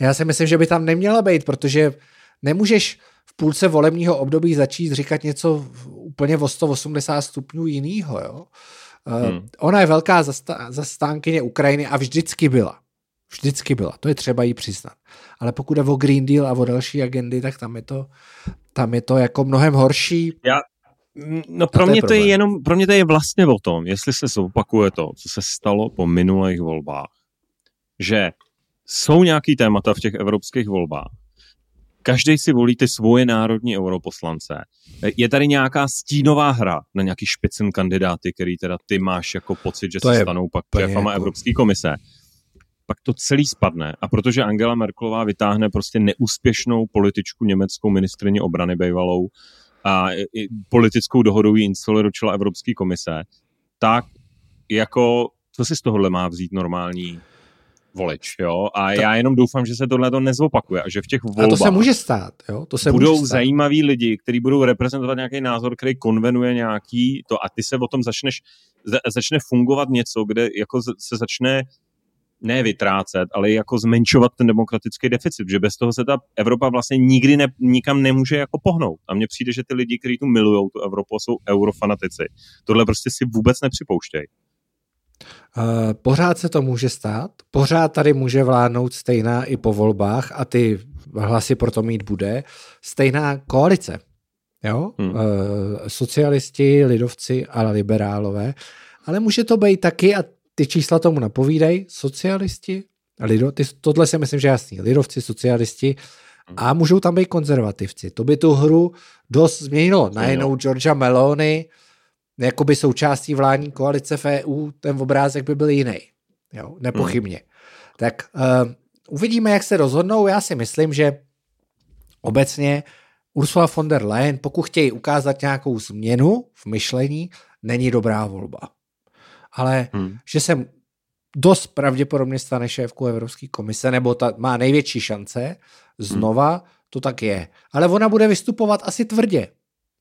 já si myslím, že by tam neměla být, protože nemůžeš v půlce volebního období začít říkat něco úplně o 180 stupňů jinýho. Jo? Eh, hmm. Ona je velká zastánkyně Ukrajiny a vždycky byla. Vždycky byla, to je třeba jí přiznat. Ale pokud je o Green Deal a o další agendy, tak tam je to, tam je to jako mnohem horší. Já, no pro mě, to je jenom, pro mě to je vlastně o tom, jestli se zopakuje to, co se stalo po minulých volbách, že jsou nějaký témata v těch evropských volbách, každý si volí ty svoje národní europoslance. Je tady nějaká stínová hra na nějaký špicen kandidáty, který teda ty máš jako pocit, že to se je, stanou pak šéfama jako... Evropské komise. Pak to celý spadne. A protože Angela Merklová vytáhne prostě neúspěšnou političku německou ministrině obrany bývalou a politickou dohodou ji instaluje do čela Evropské komise, tak jako co si z tohohle má vzít normální volič, jo, a to... já jenom doufám, že se tohle to nezopakuje a že v těch volbách a to se může stát, jo, to se budou může stát. zajímaví lidi, kteří budou reprezentovat nějaký názor, který konvenuje nějaký to a ty se o tom začneš, začne fungovat něco, kde jako se začne ne vytrácet, ale jako zmenšovat ten demokratický deficit, že bez toho se ta Evropa vlastně nikdy ne, nikam nemůže jako pohnout. A mně přijde, že ty lidi, kteří tu milují tu Evropu, jsou eurofanatici. Tohle prostě si vůbec nepřipouštějí. Uh, pořád se to může stát, pořád tady může vládnout stejná i po volbách a ty hlasy proto mít bude, stejná koalice. Jo? Hmm. Uh, socialisti, lidovci a liberálové. Ale může to být taky, a ty čísla tomu napovídají, socialisti, lido, ty, tohle si myslím, že jasný, lidovci, socialisti hmm. a můžou tam být konzervativci. To by tu hru dost změnilo. Najednou Georgia Meloni, jakoby součástí vládní koalice v EU, ten obrázek by byl jiný. Jo, nepochybně. Hmm. Tak uh, uvidíme, jak se rozhodnou. Já si myslím, že obecně Ursula von der Leyen, pokud chtějí ukázat nějakou změnu v myšlení, není dobrá volba. Ale hmm. že se dost pravděpodobně stane šéfkou Evropské komise, nebo ta má největší šance, znova hmm. to tak je. Ale ona bude vystupovat asi tvrdě.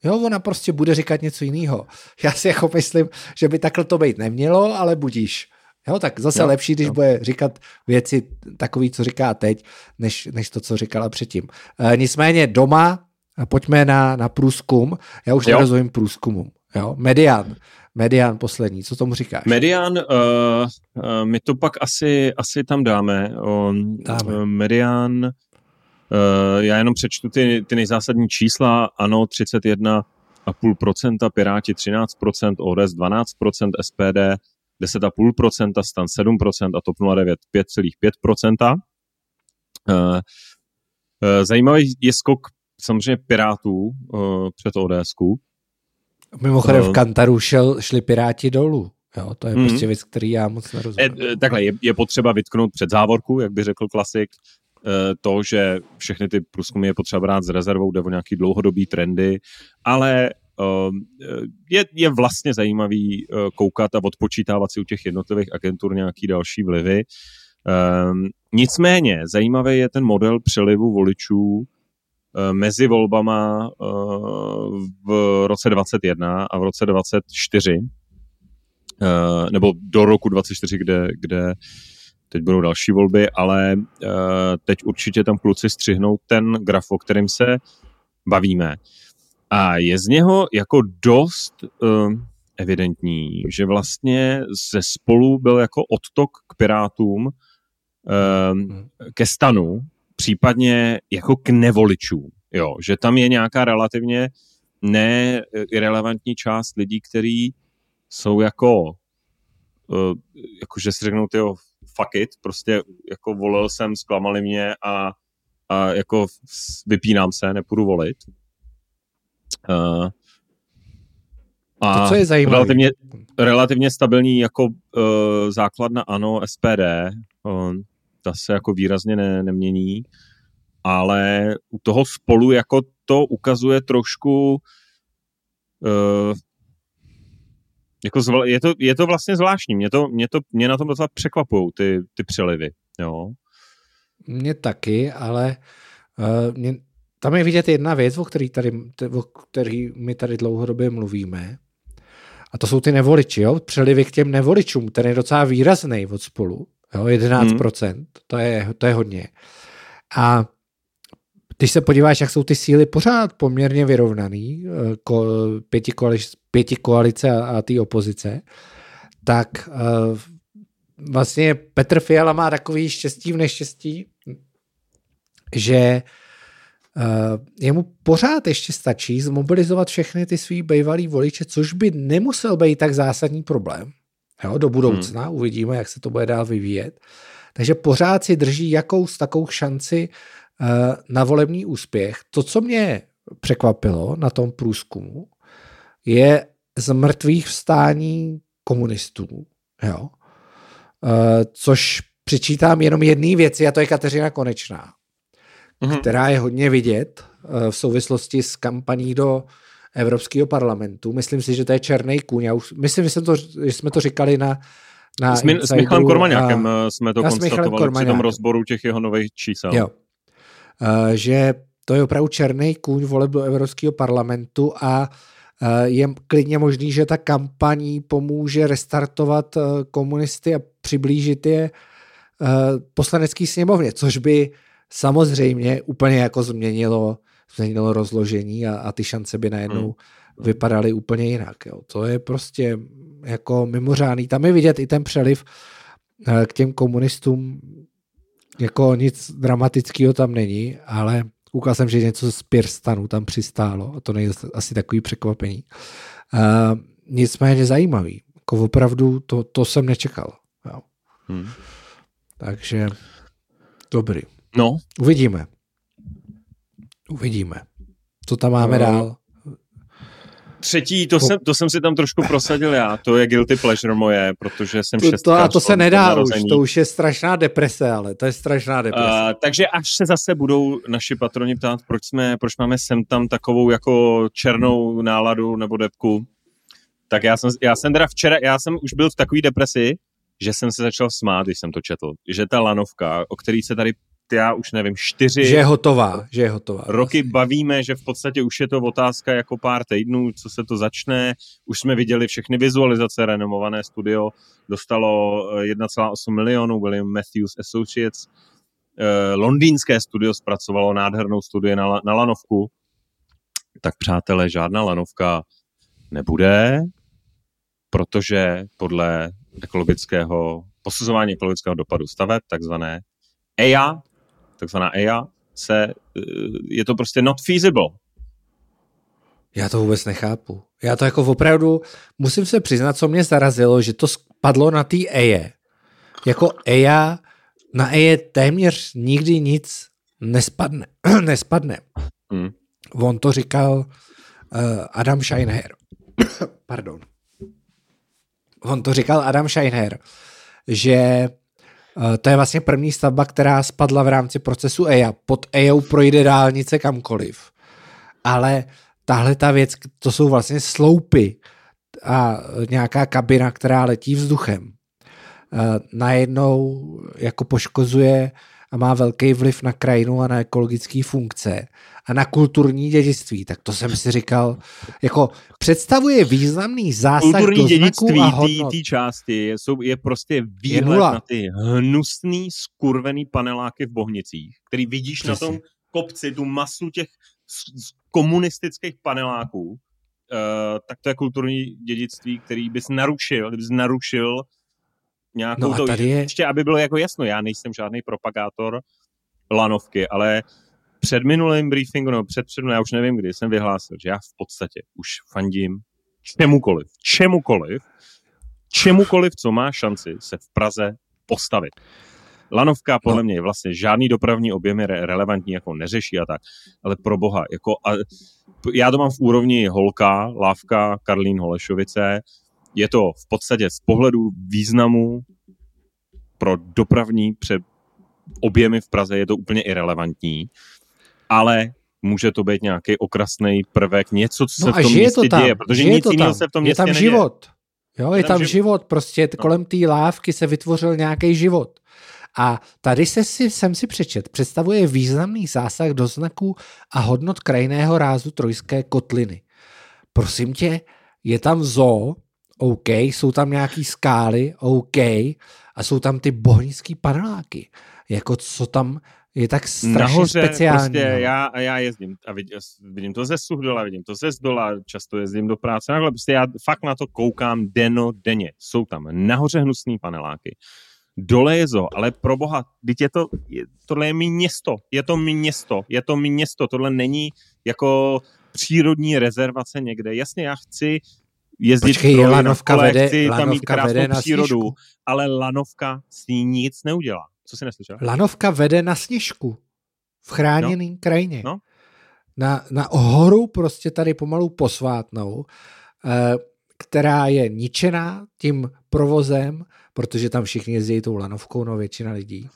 Jo, ona prostě bude říkat něco jiného. Já si jako myslím, že by takhle to být nemělo, ale budíš. Jo, tak zase jo, lepší, když jo. bude říkat věci takový, co říká teď, než, než to, co říkala předtím. E, nicméně doma, pojďme na, na průzkum. Já už jo. nerozumím průzkumům. Jo, median. Median poslední, co tomu říkáš? Median, uh, uh, my to pak asi, asi tam dáme. Um, dáme. Uh, median Uh, já jenom přečtu ty, ty nejzásadní čísla. Ano, 31,5%, Piráti 13%, ODS 12%, SPD 10,5%, Stan 7% a TOP 09 5,5%. Uh, uh, zajímavý je skok samozřejmě Pirátů uh, před ODSku. Mimochodem v Kantaru šel, šli Piráti dolů. Jo, to je mm. prostě věc, který já moc nerozumím. E, takhle, je, je potřeba vytknout před závorku, jak by řekl klasik, e, to, že všechny ty průzkumy je potřeba brát s rezervou, jde o nějaký dlouhodobý trendy, ale Ehm, je, je vlastně zajímavý eh, koukat a odpočítávat si u těch jednotlivých agentur nějaký další vlivy. Ehm, nicméně zajímavý je ten model přelivu voličů eh, mezi volbama eh, v roce 21 a v roce 24, nebo do roku 24, kde, kde teď budou další volby, ale teď určitě tam kluci střihnou ten graf, o kterým se bavíme. A je z něho jako dost evidentní, že vlastně ze spolu byl jako odtok k Pirátům, uh, ke stanu, případně jako k nevoličům. Jo, že tam je nějaká relativně neirrelevantní část lidí, kteří jsou jako, uh, jako že si řeknou, tyjo, fuck it, prostě jako volil jsem, zklamali mě a, a jako vypínám se, nepůjdu volit. Uh, a to, co je zajímavé. Relativně, relativně stabilní jako uh, základna ANO, SPD, ta se jako výrazně ne, nemění, ale u toho spolu jako to ukazuje trošku uh, jako zvla, je, to, je to vlastně zvláštní. Mě, to, mě, to, mě na tom docela překvapují ty, ty přelivy. Jo. Mě taky, ale uh, mě, tam je vidět jedna věc, o který, tady, o který my tady dlouhodobě mluvíme. A to jsou ty nevoliči, jo? přelivy k těm nevoličům, ten je docela výrazný od spolu. Jo? 11%, hmm. to, je, to je hodně. A když se podíváš, jak jsou ty síly pořád poměrně vyrovnaný, eh, ko, pěti, koalice, pěti koalice a, a ty opozice, tak uh, vlastně Petr Fiala má takový štěstí v neštěstí, že Uh, jemu pořád ještě stačí zmobilizovat všechny ty svý bývalý voliče, což by nemusel být tak zásadní problém. Jo, do budoucna hmm. uvidíme, jak se to bude dál vyvíjet. Takže pořád si drží jakou z takovou šanci uh, na volební úspěch. To, co mě překvapilo na tom průzkumu, je z mrtvých vstání komunistů. Jo? Uh, což přičítám jenom jedné věci, a to je Kateřina Konečná mm-hmm. která je hodně vidět uh, v souvislosti s kampaní do Evropského parlamentu. Myslím si, že to je černý kůň. Já už, myslím, že, jsem to, že jsme to říkali na na s, s Michalem Kormaňákem a, eh, jsme to konstatovali při tom rozboru těch jeho nových čísel. Jo. Uh, že to je opravdu černý kůň voleb do Evropského parlamentu a je klidně možný, že ta kampaní pomůže restartovat komunisty a přiblížit je poslanecký sněmovně, což by samozřejmě úplně jako změnilo, změnilo rozložení a, a ty šance by najednou hmm. vypadaly úplně jinak. Jo. To je prostě jako mimořádný. Tam je vidět i ten přeliv eh, k těm komunistům, jako nic dramatického tam není, ale koukal jsem, že něco z Pirstanu tam přistálo a to není asi takový překvapení. Uh, nicméně zajímavý. Jako opravdu to, to jsem nečekal. Jo. Hmm. Takže dobrý. No. Uvidíme. Uvidíme. Co tam máme no. dál? Třetí, to, po... jsem, to jsem si tam trošku prosadil já, to je guilty pleasure moje, protože jsem to, to, a to se nedá už, to už je strašná deprese, ale to je strašná deprese. Uh, takže až se zase budou naši patroni ptát, proč, jsme, proč máme sem tam takovou jako černou náladu nebo depku, tak já jsem, já jsem teda včera, já jsem už byl v takové depresi, že jsem se začal smát, když jsem to četl, že ta lanovka, o který se tady já už nevím, čtyři... Že je hotová, že je hotová. Roky vlastně. bavíme, že v podstatě už je to otázka jako pár týdnů, co se to začne. Už jsme viděli všechny vizualizace, renomované studio dostalo 1,8 eh, milionů, William Matthews Associates. Eh, londýnské studio zpracovalo nádhernou studii na, na lanovku. Tak přátelé, žádná lanovka nebude, protože podle ekologického posuzování ekologického dopadu staveb, takzvané EIA, takzvaná EIA, se, eh, je to prostě not feasible. Já to vůbec nechápu. Já to jako opravdu, musím se přiznat, co mě zarazilo, že to spadlo na té EIA. Jako EIA, na EIA téměř nikdy nic nespadne. *clears throat* nespadne. Hmm. On to říkal uh, Adam Scheinher. Pardon. On to říkal Adam Scheinher, že to je vlastně první stavba, která spadla v rámci procesu EIA. Pod EIA projde dálnice kamkoliv. Ale tahle ta věc, to jsou vlastně sloupy a nějaká kabina, která letí vzduchem. Eh, najednou jako poškozuje a má velký vliv na krajinu a na ekologické funkce a na kulturní dědictví, tak to jsem si říkal, jako představuje významný zásah kulturní do dědictví a hodnot. té části je, jsou, je prostě výhled je na ty hnusný, skurvený paneláky v Bohnicích, který vidíš Přesně. na tom kopci, tu masu těch komunistických paneláků, uh, tak to je kulturní dědictví, který bys narušil, kdybys narušil nějakou no to, tady je... ještě, aby bylo jako jasno, já nejsem žádný propagátor lanovky, ale před minulým briefingu, no před před, já už nevím kdy, jsem vyhlásil, že já v podstatě už fandím čemukoliv, čemukoliv, čemukoliv, co má šanci se v Praze postavit. Lanovka podle no. mě vlastně žádný dopravní objemy re- relevantní jako neřeší a tak, ale pro boha, jako a, já to mám v úrovni Holka, Lávka, Karlín, Holešovice, je to v podstatě z pohledu významu pro dopravní pře- objemy v Praze je to úplně irrelevantní, ale může to být nějaký okrasný prvek, něco, co no se v tom místě to děje, protože nic jiného se v tom městě Je tam neděje. život. Jo, je, je tam, tam život, prostě no. kolem té lávky se vytvořil nějaký život. A tady se si, jsem si přečet, představuje významný zásah do znaků a hodnot krajného rázu Trojské kotliny. Prosím tě, je tam zoo, OK, jsou tam nějaký skály, OK, a jsou tam ty bohnický paneláky. Jako co tam je tak strašně Nahoře speciální. Prostě já, já jezdím a vidím, vidím to ze Suhdola, vidím to ze Zdola, často jezdím do práce, takhle prostě já fakt na to koukám deno denně. Jsou tam nahoře hnusný paneláky, dole je zo, ale pro boha, teď je to, je, tohle je mi město, je to město, je to město, tohle není jako přírodní rezervace někde. Jasně, já chci jezdit Počkej, pro lanovka kole, vede, lanovka tam mít krásnou vede na přírodu, snížku. ale lanovka s ní nic neudělá. Co si neslyšel? Lanovka vede na sněžku v chráněném no. krajině. No. Na, na horu prostě tady pomalu posvátnou, eh, která je ničená tím provozem, protože tam všichni jezdí tou lanovkou, no většina lidí.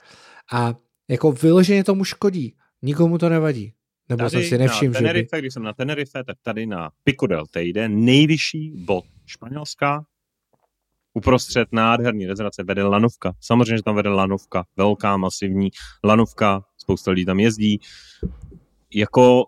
A jako vyloženě tomu škodí. Nikomu to nevadí. Nebo tady jsem si nevšiml, na Tenerife, že by... když jsem na Tenerife, tak tady na Pico del Teide, nejvyšší bod Španělska, uprostřed nádherný rezervace vede lanovka. Samozřejmě, že tam vede lanovka, velká, masivní lanovka, spousta lidí tam jezdí. Jako,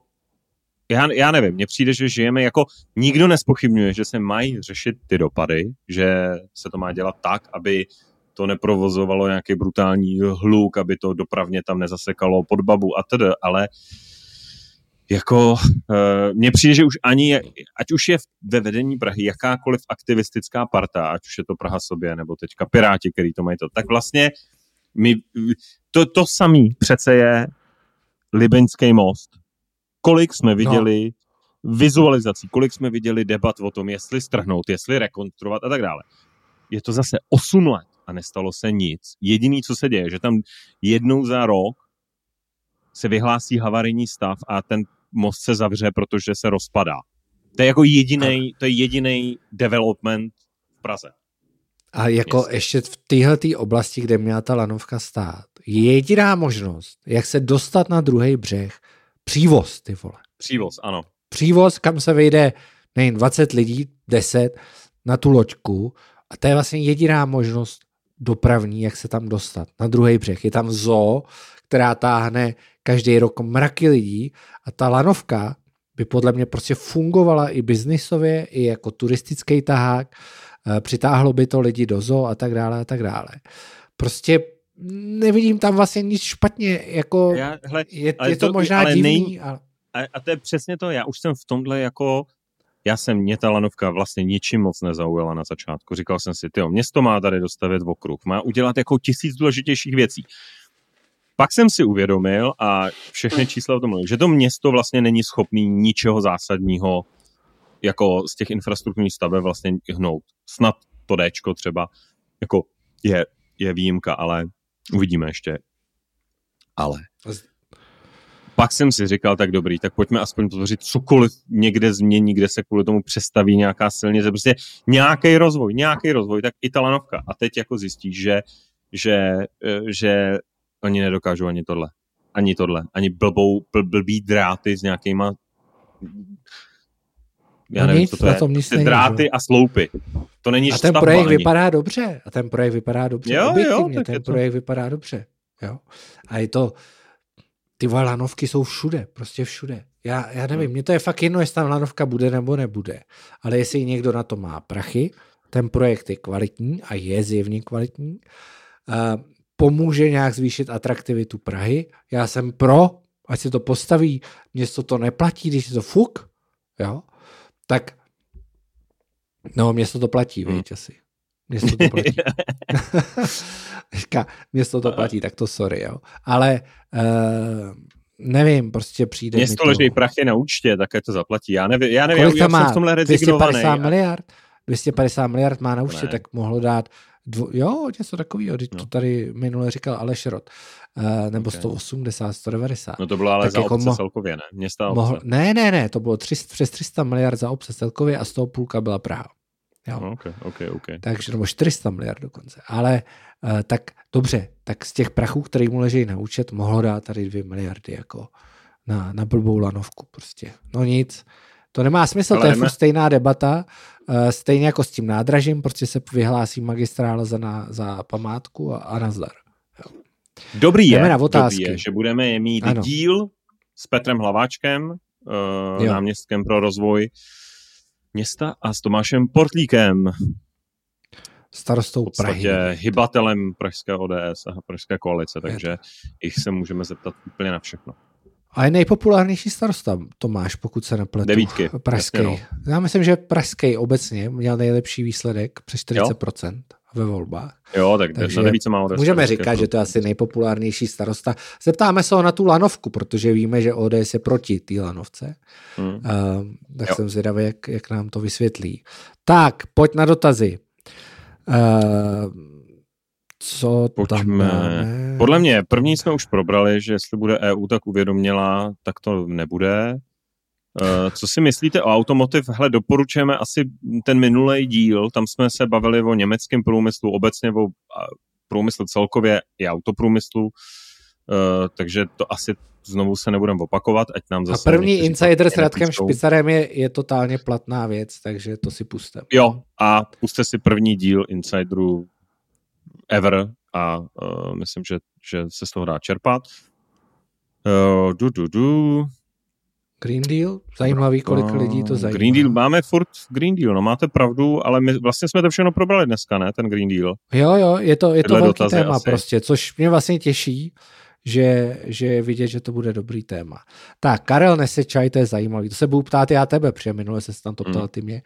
já, já nevím, mně přijde, že žijeme jako, nikdo nespochybňuje, že se mají řešit ty dopady, že se to má dělat tak, aby to neprovozovalo nějaký brutální hluk, aby to dopravně tam nezasekalo pod babu a tedy, ale uh, jako uh, mně přijde, že už ani, ať už je ve vedení Prahy jakákoliv aktivistická parta, ať už je to Praha sobě, nebo teďka Piráti, který to mají to, tak vlastně my, to, to samý přece je Libeňský most. Kolik jsme no. viděli no. vizualizací, kolik jsme viděli debat o tom, jestli strhnout, jestli rekonstruovat a tak dále. Je to zase 8 let a nestalo se nic. Jediný, co se děje, že tam jednou za rok se vyhlásí havarijní stav a ten most se zavře, protože se rozpadá. To je jako jediný, to je jediný development v Praze. A jako Jestli. ještě v téhle oblasti, kde měla ta lanovka stát, je jediná možnost, jak se dostat na druhý břeh, přívoz, ty vole. Přívoz, ano. Přívoz, kam se vejde nejen 20 lidí, 10 na tu loďku a to je vlastně jediná možnost dopravní, jak se tam dostat na druhý břeh. Je tam zoo, která táhne každý rok mraky lidí a ta lanovka by podle mě prostě fungovala i biznisově, i jako turistický tahák, eh, přitáhlo by to lidi do zoo a tak dále a tak dále. Prostě nevidím tam vlastně nic špatně, jako já, hele, je, je to, to možná ale divný. Nej, ale... A, a to je přesně to, já už jsem v tomhle jako já jsem, mě ta lanovka vlastně ničím moc nezaujala na začátku. Říkal jsem si, tyjo, město má tady dostavit v okruh, má udělat jako tisíc důležitějších věcí. Pak jsem si uvědomil a všechny čísla o tom mluví, že to město vlastně není schopný ničeho zásadního jako z těch infrastrukturních staveb vlastně hnout. Snad to Dčko třeba jako je, je výjimka, ale uvidíme ještě. Ale. pak jsem si říkal, tak dobrý, tak pojďme aspoň tvořit cokoliv někde změní, kde se kvůli tomu přestaví nějaká silnice, prostě nějaký rozvoj, nějaký rozvoj, tak i ta lanovka. A teď jako zjistíš, že, že, eh, že oni nedokážou ani tohle. Ani tohle. Ani blbou, bl, blbý dráty s nějakýma já no nevím, nic, co to je. Tom nic není, dráty že? a sloupy. To není A ten projekt ani. vypadá dobře. A ten projekt vypadá dobře. Jo, Objektivně, jo, ten projekt to... vypadá dobře. Jo. A je to, ty vole, lanovky jsou všude, prostě všude. Já, já nevím, mně to je fakt jedno, jestli tam lanovka bude nebo nebude. Ale jestli někdo na to má prachy, ten projekt je kvalitní a je zjevně kvalitní, uh, pomůže nějak zvýšit atraktivitu Prahy. Já jsem pro, ať se to postaví, město to neplatí, když je to fuk, jo, tak no, město to platí, hmm. víš, asi. Město to platí. *laughs* *laughs* Říká, město to platí, tak to sorry, jo. Ale uh, nevím, prostě přijde Město mi to... leží prachy na účtě, tak to zaplatí. Já nevím, já nevím, Kolik já, má? jsem v tomhle 250 miliard? 250 miliard má na účtě, ne. tak mohlo dát dvo, jo, něco takového, no. to tady minule říkal Aleš Rod, uh, nebo okay. 180, 190. No to bylo ale tak za jako obce mo- celkově, ne? Města obce. Mohl, ne, ne, ne, to bylo 300, přes 300 miliard za obce celkově a z toho půlka byla Praha. Jo. No, okay, okay, okay. Takže, nebo 400 miliard dokonce. Ale uh, tak dobře, tak z těch prachů, který mu leží na účet, mohlo dát tady 2 miliardy jako na, na blbou lanovku prostě. No nic, to nemá smysl, Ale to je furt stejná debata, stejně jako s tím nádražím, prostě se vyhlásí magistrál za, na, za památku a, a nazdar. Jo. Dobrý je, na dobrý je, že budeme mít ano. díl s Petrem Hlaváčkem, uh, náměstkem pro rozvoj města a s Tomášem Portlíkem. Starostou v Prahy. hybatelem Pražské ODS a Pražské koalice, takže jich se můžeme zeptat úplně na všechno. A je nejpopulárnější starosta Tomáš, pokud se nepletu. Devítky. Pražský. no. Já myslím, že Pražský obecně měl nejlepší výsledek přes 40% jo? ve volbách. Jo, tak Takže neví, má ODS. Můžeme říkat, že to je asi nejpopulárnější starosta. Zeptáme se ho na tu lanovku, protože víme, že ODS je proti té lanovce. Hmm. Uh, tak jo. jsem zvědavý, jak, jak nám to vysvětlí. Tak, pojď na dotazy. Uh, co Pojďme. tam máme? Podle mě, první jsme už probrali, že jestli bude EU tak uvědomila, tak to nebude. Uh, co si myslíte o automotiv? Hele, doporučujeme asi ten minulý díl, tam jsme se bavili o německém průmyslu, obecně o průmyslu celkově i autoprůmyslu, uh, takže to asi znovu se nebudeme opakovat, ať nám zase... A první insider s Radkem Špicarem je, je totálně platná věc, takže to si puste. Jo, a puste si první díl Insideru ever a uh, myslím, že, že se z toho dá čerpat. Uh, du, du, du. Green Deal? Zajímavý, kolik uh, lidí to zajímá. Green Deal, máme furt Green Deal, no máte pravdu, ale my vlastně jsme to všechno probrali dneska, ne, ten Green Deal. Jo, jo, je to, je to velký téma asi. prostě, což mě vlastně těší, že, že je vidět, že to bude dobrý téma. Tak, Karel Nesečaj, to je zajímavý, to se budu ptát já tebe, protože minule se tam to ptal hmm. ty mě.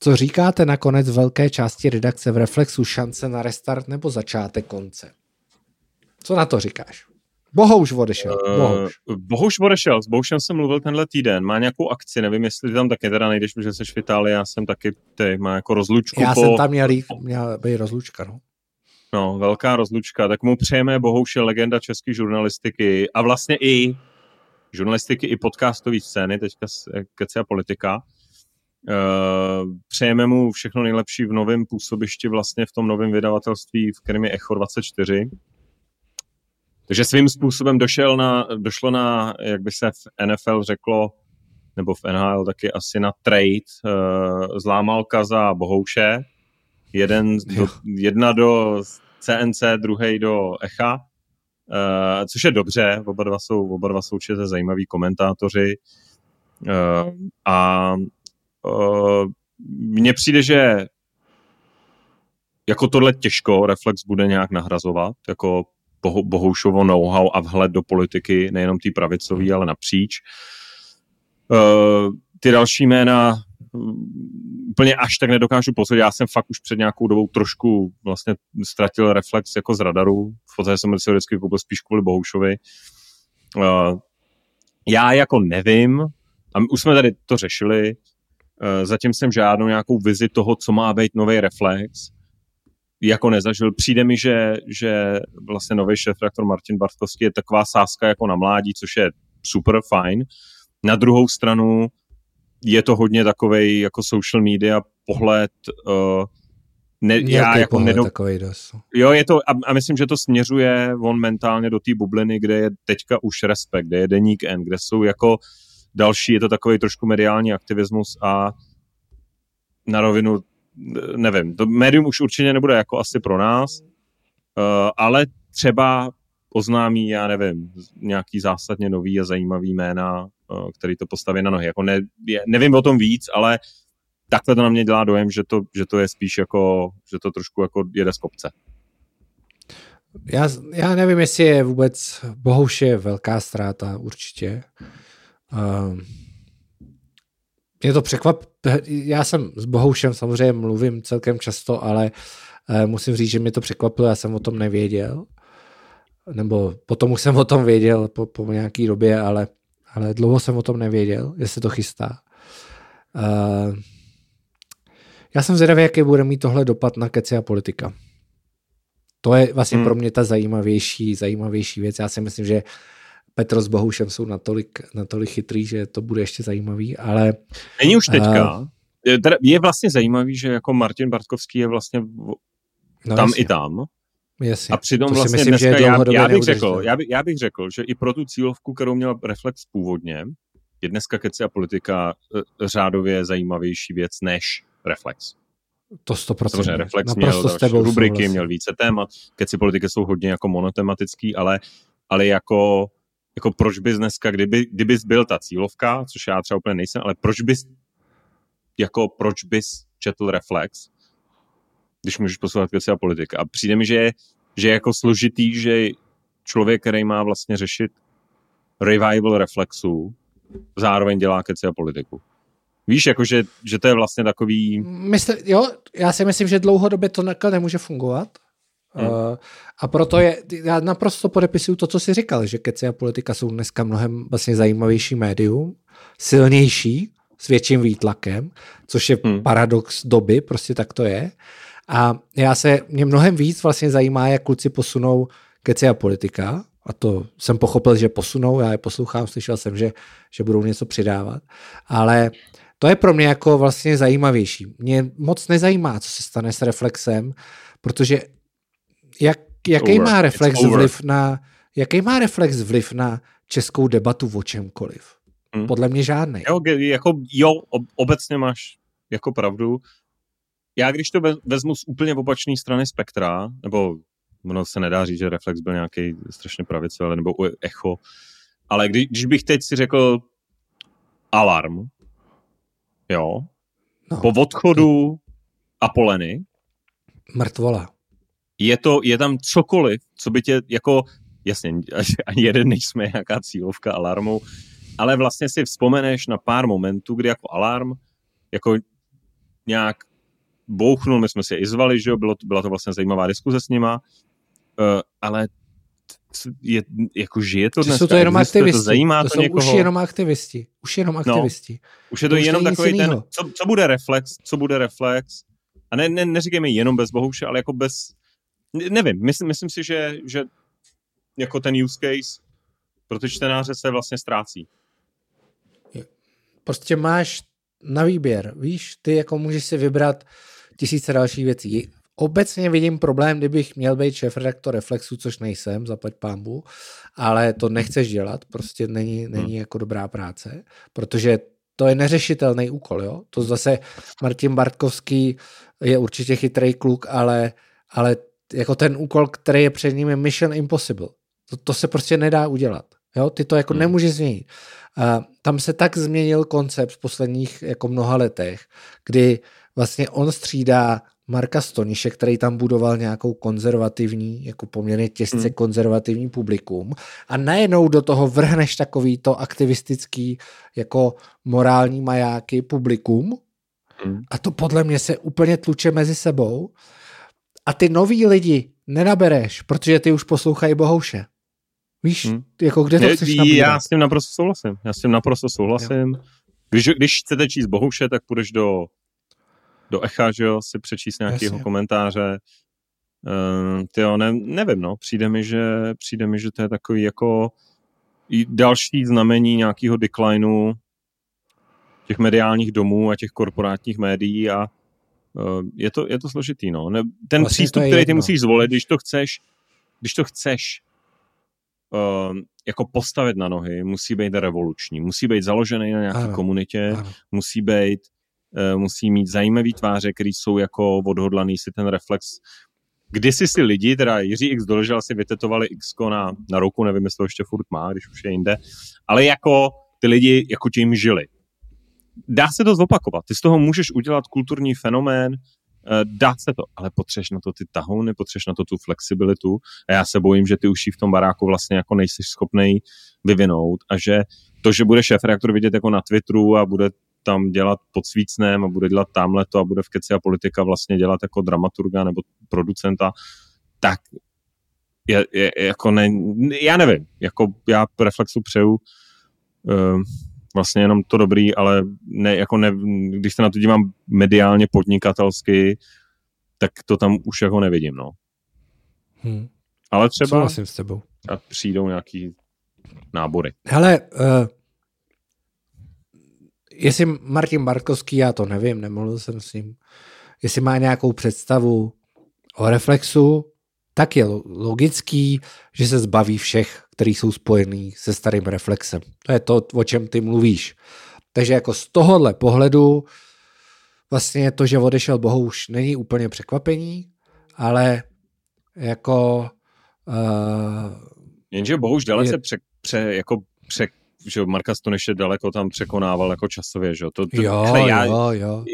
Co říkáte nakonec velké části redakce v Reflexu šance na restart nebo začátek konce? Co na to říkáš? Bohouš odešel. Uh, Bohouš. Bohouš odešel, s Boušem jsem mluvil tenhle týden, má nějakou akci, nevím, jestli tam taky teda nejdeš, protože jsi v Itálii, já jsem taky, ty, má jako rozlučku. Já po... jsem tam měl, měl být rozlučka, no. No, velká rozlučka, tak mu přejeme Bohouše legenda české žurnalistiky a vlastně i žurnalistiky i podcastové scény, teďka kece a politika. Uh, přejeme mu všechno nejlepší v novém působišti, vlastně v tom novém vydavatelství, v kterém je Echo 24. Takže svým způsobem došel na, došlo na, jak by se v NFL řeklo, nebo v NHL taky asi na trade. Uh, zlámal Kaza Bohouše. Jeden do, jedna do CNC, druhý do Echa. Uh, což je dobře, oba dva jsou, oba dva jsou zajímaví komentátoři. A mně přijde, že jako tohle těžko Reflex bude nějak nahrazovat, jako boho, Bohoušovo know-how a vhled do politiky, nejenom tý pravicový, ale napříč. Uh, ty další jména mm, úplně až tak nedokážu posoudit. Já jsem fakt už před nějakou dobou trošku vlastně ztratil reflex jako z radaru. V podstatě jsem si vždycky koupil spíš kvůli Bohoušovi. Uh, já jako nevím, a už jsme tady to řešili, Eh, zatím jsem žádnou nějakou vizi toho, co má být nový reflex, jako nezažil. Přijde mi, že, že vlastně nový šéf rektor Martin Bartkovský je taková sázka jako na mládí, což je super fajn. Na druhou stranu je to hodně takový jako social media pohled uh, ne, já jako nedom... takový dost. Jo, je to, a, a myslím, že to směřuje on mentálně do té bubliny, kde je teďka už respekt, kde je deník N, kde jsou jako další, je to takový trošku mediální aktivismus a na rovinu, nevím, to médium už určitě nebude jako asi pro nás, uh, ale třeba oznámí, já nevím, nějaký zásadně nový a zajímavý jména, uh, který to postaví na nohy. Jako ne, nevím o tom víc, ale takhle to na mě dělá dojem, že to, že to je spíš jako, že to trošku jako jede z kopce. Já, já nevím, jestli je vůbec Bohuš je velká ztráta, určitě. Uh, mě to překvap, já jsem s Bohoušem samozřejmě mluvím celkem často, ale uh, musím říct, že mě to překvapilo, já jsem o tom nevěděl. Nebo potom už jsem o tom věděl po, po nějaký době, ale, ale dlouho jsem o tom nevěděl, se to chystá. Uh, já jsem zvědavý, jaký bude mít tohle dopad na keci a politika. To je vlastně hmm. pro mě ta zajímavější, zajímavější věc. Já si myslím, že Petro s Bohušem jsou natolik, natolik chytrý, že to bude ještě zajímavý, ale... Není už teďka. Uh, je vlastně zajímavý, že jako Martin Bartkovský je vlastně no tam jasně. i tam. Jasně. A přitom to vlastně myslím, dneska, že já, já, bych řekl, já, by, já bych řekl, že i pro tu cílovku, kterou měl Reflex původně, je dneska keci a politika eh, řádově zajímavější věc než Reflex. To 100%. Samozřejmě Reflex Naprosto měl další rubriky, vlastně. měl více témat. Keci politiky jsou hodně jako monotematický, ale, ale jako, jako proč bys dneska, kdyby, kdybys byl ta cílovka, což já třeba úplně nejsem, ale proč bys jako proč bys četl Reflex, když můžeš poslouchat keci a politika. A přijde mi, že je, že je jako složitý, že člověk, který má vlastně řešit revival reflexů, zároveň dělá keci a politiku. Víš, jako že, že to je vlastně takový... Mysl, jo, já si myslím, že dlouhodobě to nemůže fungovat. Hmm. Uh, a proto je, já naprosto podepisuju to, co jsi říkal, že keci a politika jsou dneska mnohem vlastně zajímavější médium, silnější, s větším výtlakem, což je hmm. paradox doby, prostě tak to je. A já se, mě mnohem víc vlastně zajímá, jak kluci posunou keci a politika, a to jsem pochopil, že posunou, já je poslouchám, slyšel jsem, že, že budou něco přidávat, ale to je pro mě jako vlastně zajímavější. Mě moc nezajímá, co se stane s reflexem, protože jak, jaký má reflex vliv na jaký má reflex vliv na českou debatu o čemkoliv? Hmm. Podle mě žádný. Jo, jako, jo, obecně máš jako pravdu. Já když to vezmu z úplně opačné strany spektra, nebo ono se nedá říct, že Reflex byl nějaký strašně pravicový, nebo echo, ale když, když bych teď si řekl alarm, jo, no. po odchodu Apoleny, mrtvola. Je, to, je tam cokoliv, co by tě jako, jasně, ani jeden nejsme nějaká cílovka alarmu, ale vlastně si vzpomeneš na pár momentů, kdy jako alarm, jako nějak bouchnul, my jsme si je i zvali, že jo, bylo, byla to vlastně zajímavá diskuze s nima, uh, ale je, jako žije to dnes. Jsou to jenom aktivisti. To, zajímá to, to jsou někoho? už jenom aktivisti. Už jenom no. aktivisti. No, už je to, to jenom takový ten, co, co bude reflex, co bude reflex. A ne, ne, neříkejme jenom bez Bohuše, ale jako bez, nevím, myslím, myslím si, že, že jako ten use case pro ty čtenáře se vlastně ztrácí. Prostě máš na výběr, víš, ty jako můžeš si vybrat tisíce dalších věcí obecně vidím problém, kdybych měl být šéf-redaktor Reflexu, což nejsem, zaplať pámbu, ale to nechceš dělat, prostě není, není hmm. jako dobrá práce, protože to je neřešitelný úkol, jo. To zase Martin Bartkovský je určitě chytrý kluk, ale, ale jako ten úkol, který je před ním, je mission impossible. To, to se prostě nedá udělat. Jo? Ty to jako hmm. nemůžeš změnit. A tam se tak změnil koncept v posledních jako mnoha letech, kdy vlastně on střídá Marka Stoniše, který tam budoval nějakou konzervativní, jako poměrně těžce hmm. konzervativní publikum a najednou do toho vrhneš takový to aktivistický jako morální majáky publikum hmm. a to podle mě se úplně tluče mezi sebou a ty noví lidi nenabereš, protože ty už poslouchají Bohouše. Víš, hmm. jako kde to chceš nabírat? Já s tím naprosto souhlasím. Já s tím naprosto souhlasím. Když, když chcete číst Bohouše, tak půjdeš do do Echa, že jo, si přečíst nějakého komentáře. Uh, ty jo, ne, nevím, no, přijde mi, že, přijde mi, že to je takový jako i další znamení nějakého declineu těch mediálních domů a těch korporátních médií a je, to, je to složitý. No. Ne, ten vlastně přístup, který jedno. ty musíš zvolit, když to chceš, když to chceš uh, jako postavit na nohy, musí být revoluční, musí být založený na nějaké komunitě, ano. musí být uh, musí mít zajímavý tváře, který jsou jako odhodlaný si ten reflex Kdysi si lidi, teda Jiří X doložil, si vytetovali X na, na ruku, nevím, jestli to ještě furt má, když už je jinde, ale jako ty lidi jako tím žili. Dá se to zopakovat, ty z toho můžeš udělat kulturní fenomén, eh, dá se to, ale potřeš na to ty tahouny, potřeš na to tu flexibilitu. A já se bojím, že ty už ji v tom baráku vlastně jako nejsi schopný vyvinout a že to, že bude šéf reaktor vidět jako na Twitteru a bude tam dělat pod svícnem a bude dělat tamhle to a bude v keci a politika vlastně dělat jako dramaturga nebo producenta, tak je, je, jako ne, já nevím, jako já Reflexu přeju uh, vlastně jenom to dobrý, ale ne, jako ne, když se na to dívám mediálně podnikatelsky, tak to tam už jako nevidím, no. Hmm. Ale třeba Souhlasím s tebou. A přijdou nějaký nábory. Hele, uh, jestli Martin Barkovský, já to nevím, nemluvil jsem s ním, jestli má nějakou představu o reflexu, tak je logický, že se zbaví všech, kteří jsou spojení se starým reflexem. To je to, o čem ty mluvíš. Takže jako z tohohle pohledu vlastně to, že odešel Bohouš, není úplně překvapení, ale jako... Uh, Jenže Bohuž dalece je... pře, pře, jako pře, že Marka Stoniš je daleko tam překonával jako časově, že to, to jo, hele, já, jo, jo.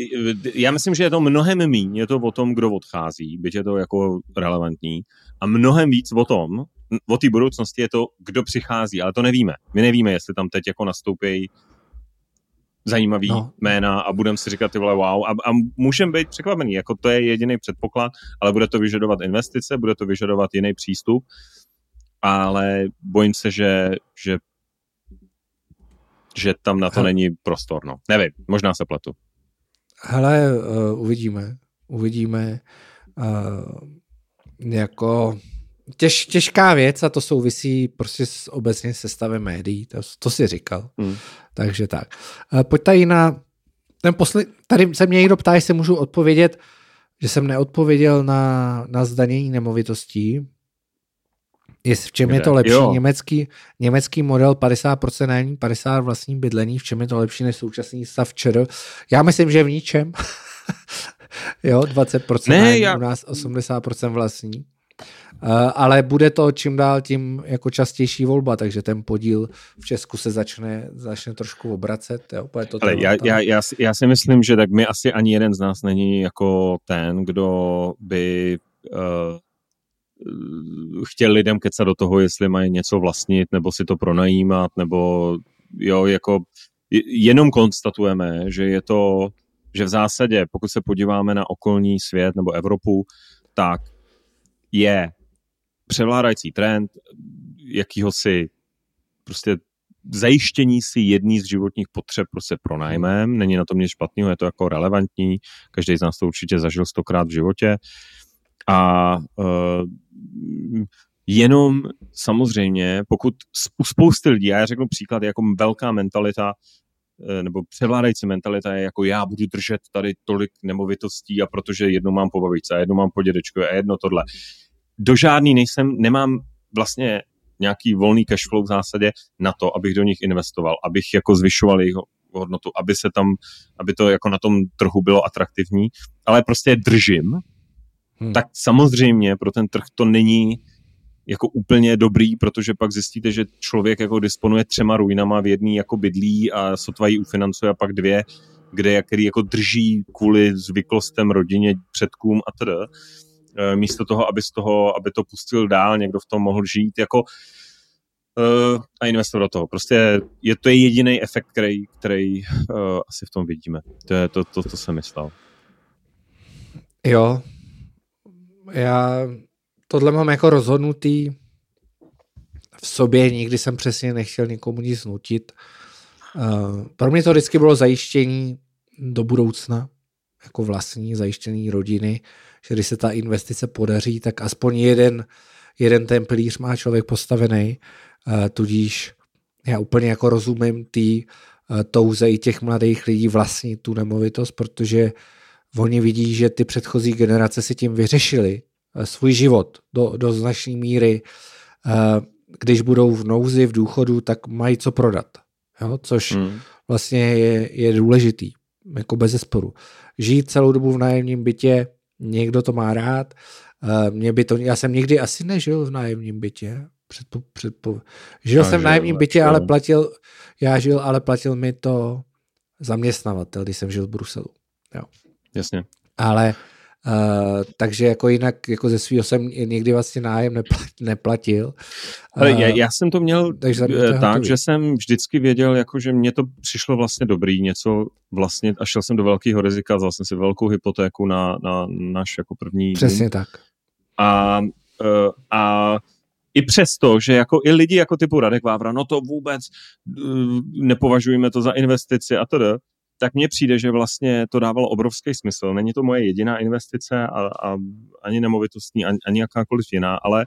Já myslím, že je to mnohem míň, je to o tom, kdo odchází, byť je to jako relevantní, a mnohem víc o tom, o té budoucnosti je to, kdo přichází, ale to nevíme. My nevíme, jestli tam teď jako nastoupí zajímavý no. jména a budeme si říkat ty vole wow a, a můžeme být překvapený, jako to je jediný předpoklad, ale bude to vyžadovat investice, bude to vyžadovat jiný přístup, ale bojím se, že, že že tam na to Hele. není prostor. No. Nevím, možná se pletu. Hele, uh, uvidíme. Uvidíme. Uh, jako těž, těžká věc a to souvisí prostě s, obecně se stavem médií, to, to si říkal. Hmm. Takže tak. Uh, pojď tady na ten posled... Tady se mě někdo ptá, jestli můžu odpovědět, že jsem neodpověděl na, na zdanění nemovitostí, Jest, v čem Kde? je to lepší? Německý, německý model 50% nájemní, 50 vlastní bydlení, v čem je to lepší než současný stav ČR? Já myslím, že v ničem. *laughs* jo, 20% ne, nájemní, já... u nás 80% vlastní. Uh, ale bude to čím dál tím jako častější volba, takže ten podíl v Česku se začne, začne trošku obracet. Jo? to ale já, já, já, já si myslím, že tak my asi ani jeden z nás není jako ten, kdo by uh, chtěl lidem kecat do toho, jestli mají něco vlastnit, nebo si to pronajímat, nebo jo, jako jenom konstatujeme, že je to, že v zásadě, pokud se podíváme na okolní svět nebo Evropu, tak je převládající trend jakýhosi prostě zajištění si jedný z životních potřeb prostě pronájmem, není na tom nic špatného, je to jako relevantní, každý z nás to určitě zažil stokrát v životě. A uh, jenom samozřejmě, pokud u spousty lidí, já řeknu příklad, jako velká mentalita, e, nebo převládající mentalita je jako já budu držet tady tolik nemovitostí a protože jedno mám po babičce a jedno mám po dědečku a jedno tohle. Do žádný nejsem, nemám vlastně nějaký volný cash flow v zásadě na to, abych do nich investoval, abych jako zvyšoval jejich hodnotu, aby se tam, aby to jako na tom trhu bylo atraktivní, ale prostě držím hmm. tak samozřejmě pro ten trh to není jako úplně dobrý, protože pak zjistíte, že člověk jako disponuje třema ruinama v jedný jako bydlí a sotva ji ufinancuje a pak dvě, kde který jako drží kvůli zvyklostem rodině, předkům a tedy. E, místo toho, aby z toho, aby to pustil dál, někdo v tom mohl žít, jako uh, a investovat do toho. Prostě je to jediný efekt, který, který uh, asi v tom vidíme. To je to, to, to jsem myslel. Jo, já tohle mám jako rozhodnutý v sobě, nikdy jsem přesně nechtěl nikomu nic nutit. Uh, pro mě to vždycky bylo zajištění do budoucna, jako vlastní zajištění rodiny, že když se ta investice podaří, tak aspoň jeden, jeden ten pilíř má člověk postavený, uh, tudíž já úplně jako rozumím tý uh, touze i těch mladých lidí vlastnit tu nemovitost, protože oni vidí, že ty předchozí generace si tím vyřešili uh, svůj život do, do značné míry. Když budou v nouzi, v důchodu, tak mají co prodat. Jo? Což hmm. vlastně je, je důležitý, jako bez zesporu. Žít celou dobu v nájemním bytě, někdo to má rád, mě by to, já jsem nikdy asi nežil v nájemním bytě, Předpo, předpo... Žil já jsem v nájemním bytě, ale platil, já žil, ale platil mi to zaměstnavatel, když jsem žil v Bruselu. Jo. Jasně. Ale Uh, takže jako jinak jako ze svého jsem nikdy vlastně nájem neplatil. Ale uh, já, já jsem to měl takže eh, tak, že jsem vždycky věděl, jako, že mě to přišlo vlastně dobrý, něco vlastně, a šel jsem do velkého rizika, vzal jsem si velkou hypotéku na, na náš jako první Přesně dům. tak. A, uh, a i přesto, že jako i lidi jako typu Radek Vávra, no to vůbec uh, nepovažujeme to za investici a tedy, tak mně přijde, že vlastně to dávalo obrovský smysl. Není to moje jediná investice a, a ani nemovitostní, ani, ani jakákoliv jiná, ale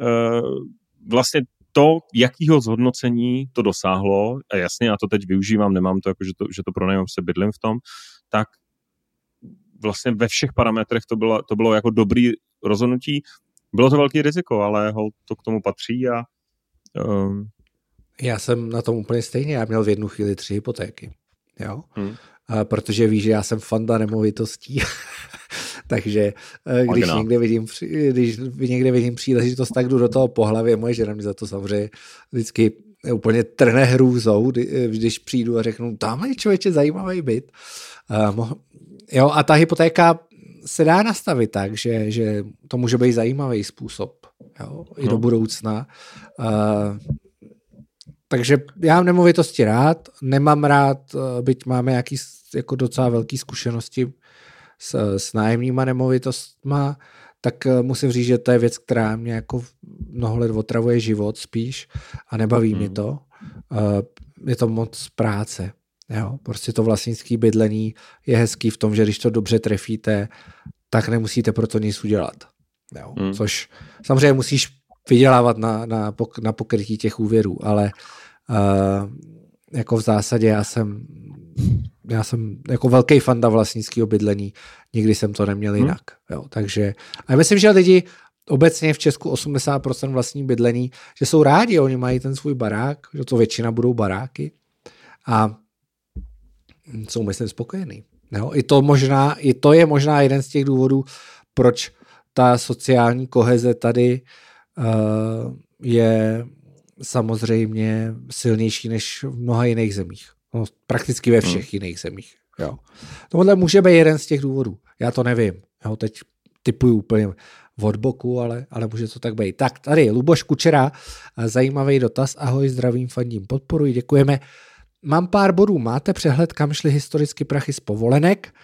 uh, vlastně to, jakýho zhodnocení to dosáhlo, a jasně, já to teď využívám, nemám to jako, že to, že to pronajím, se bydlím v tom, tak vlastně ve všech parametrech to bylo, to bylo jako dobrý rozhodnutí. Bylo to velký riziko, ale ho, to k tomu patří a um... já jsem na tom úplně stejně, já měl v jednu chvíli tři hypotéky, jo, hmm. a protože víš, že já jsem fanda nemovitostí, *laughs* takže eh, když někde, vidím, když někde vidím příležitost, tak jdu do toho po hlavě, moje žena mi za to samozřejmě vždycky úplně trhne hrůzou, eh, když přijdu a řeknu, tam je člověče zajímavý byt. jo, a ta hypotéka se dá nastavit tak, že, že to může být zajímavý způsob jo, i no. do budoucna. Uh, takže já mám nemovitosti rád, nemám rád, eh, byť máme nějaký jako docela velký zkušenosti s, s nájemníma nemovitostma, tak eh, musím říct, že to je věc, která mě jako mnoho let otravuje život spíš a nebaví mm. mi to. Je to moc práce. Jo, prostě to vlastnické bydlení je hezký v tom, že když to dobře trefíte, tak nemusíte pro to nic udělat. Jo, hmm. Což samozřejmě musíš vydělávat na, na, na pokrytí těch úvěrů, ale uh, jako v zásadě já jsem já jsem jako velký fanda vlastnického bydlení, nikdy jsem to neměl hmm. jinak. Jo, takže, a já myslím, že lidi obecně v Česku 80% vlastní bydlení, že jsou rádi, oni mají ten svůj barák, že to většina budou baráky a jsou, myslím, spokojený. Jo? I, to možná, I to je možná jeden z těch důvodů, proč ta sociální koheze tady uh, je samozřejmě silnější než v mnoha jiných zemích. No, prakticky ve všech hmm. jiných zemích. Jo. Tohle může být jeden z těch důvodů. Já to nevím. Jo, teď typuju úplně od boku, ale, ale může to tak být. Tak tady Luboš Kučera, zajímavý dotaz. Ahoj, zdravím, fandím, podporuji, děkujeme. Mám pár bodů. Máte přehled, kam šly historicky prachy z povolenek?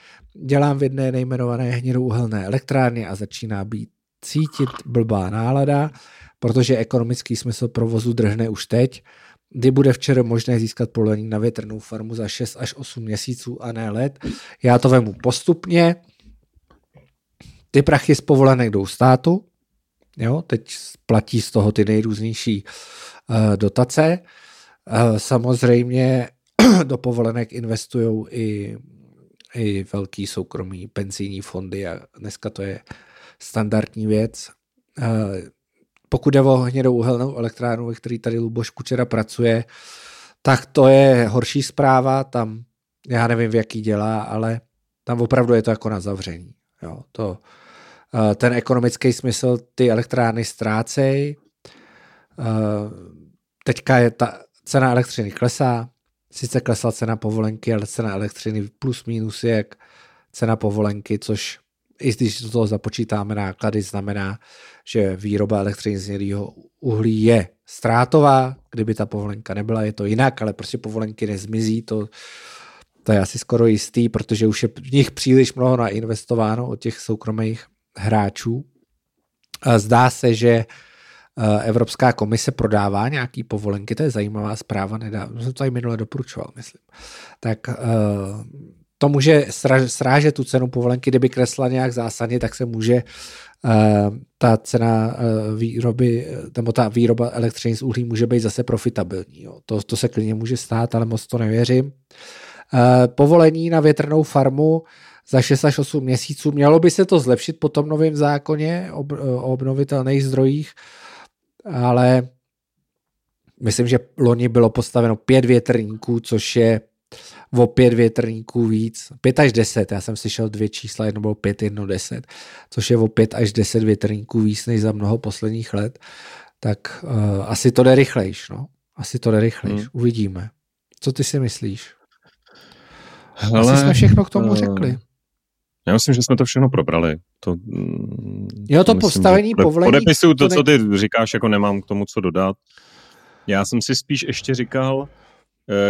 Dělám v jedné nejmenované hnědouhelné elektrárně a začíná být cítit blbá nálada, protože ekonomický smysl provozu drhne už teď, kdy bude včera možné získat povolení na větrnou farmu za 6 až 8 měsíců a ne let. Já to vemu postupně. Ty prachy z povolenek jdou státu, jo, teď platí z toho ty nejrůznější uh, dotace. Eh, samozřejmě *clears throat* do povolenek investují i, i velký soukromý penzijní fondy a dneska to je standardní věc. Eh, pokud je o hnědou uhelnou elektrárnu, ve který tady Luboš Kučera pracuje, tak to je horší zpráva, tam já nevím, v jaký dělá, ale tam opravdu je to jako na zavření. Jo, to, eh, ten ekonomický smysl ty elektrárny ztrácejí. Teďka je ta cena elektřiny klesá, sice klesla cena povolenky, ale cena elektřiny plus minus je jak cena povolenky, což i když do toho započítáme náklady, znamená, že výroba elektřiny z hnědého uhlí je ztrátová, kdyby ta povolenka nebyla, je to jinak, ale prostě povolenky nezmizí, to, to je asi skoro jistý, protože už je v nich příliš mnoho nainvestováno od těch soukromých hráčů. Zdá se, že Eh, Evropská komise prodává nějaký povolenky, to je zajímavá zpráva, nedávno jsem to tady minule doporučoval, myslím. Tak uh, to může srážet tu cenu povolenky, kdyby kresla nějak zásadně, tak se může uh, ta cena uh, výroby, nebo ta výroba elektřiny z uhlí může být zase profitabilní. Jo. To, to se klidně může stát, ale moc to nevěřím. Uh, povolení na větrnou farmu za 6 až 8 měsíců. Mělo by se to zlepšit po tom novém zákoně o obnovitelných zdrojích, ale myslím, že loni bylo postaveno pět větrníků, což je o pět větrníků víc, pět až deset, já jsem slyšel dvě čísla, jedno bylo pět, jedno deset, což je o pět až deset větrníků víc než za mnoho posledních let, tak uh, asi to jde rychlejš, no. Asi to jde rychlejš, hmm. uvidíme. Co ty si myslíš? Hele, asi jsme všechno k tomu uh, řekli. Já myslím, že jsme to všechno probrali. To, jo, to myslím, postavení povolení. Podepisuju to, co ty říkáš, jako nemám k tomu co dodat. Já jsem si spíš ještě říkal,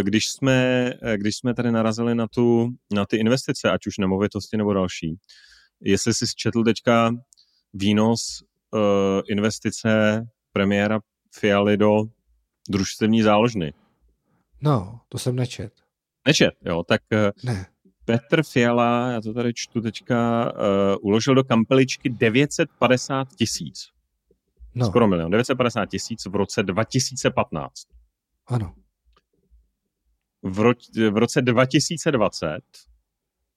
když jsme, eh, když jsme tady narazili na, tu, na ty investice, ať už nemovitosti nebo další, jestli jsi četl teďka výnos uh, investice premiéra Fialy do družstevní záložny. No, to jsem nečet. Nečet, jo, tak ne. Petr Fiala, já to tady čtu teďka, uh, uložil do kampeličky 950 tisíc. No. Skoro milion. 950 tisíc v roce 2015. Ano. V, ro- v roce 2020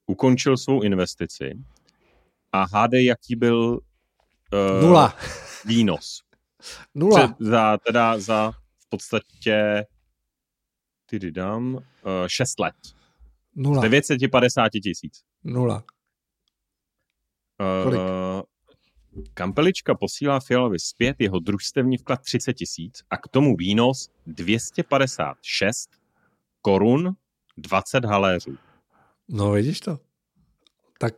ukončil svou investici a hádej, jaký byl uh, Nula. výnos. *laughs* Nula. Před, za, teda za v podstatě ty dám, uh, 6 let. Nula. 950 tisíc. Nula. Kolik? Uh, Kampelička posílá Fialovi zpět jeho družstevní vklad 30 tisíc a k tomu výnos 256 korun 20 haléřů. No vidíš to. Tak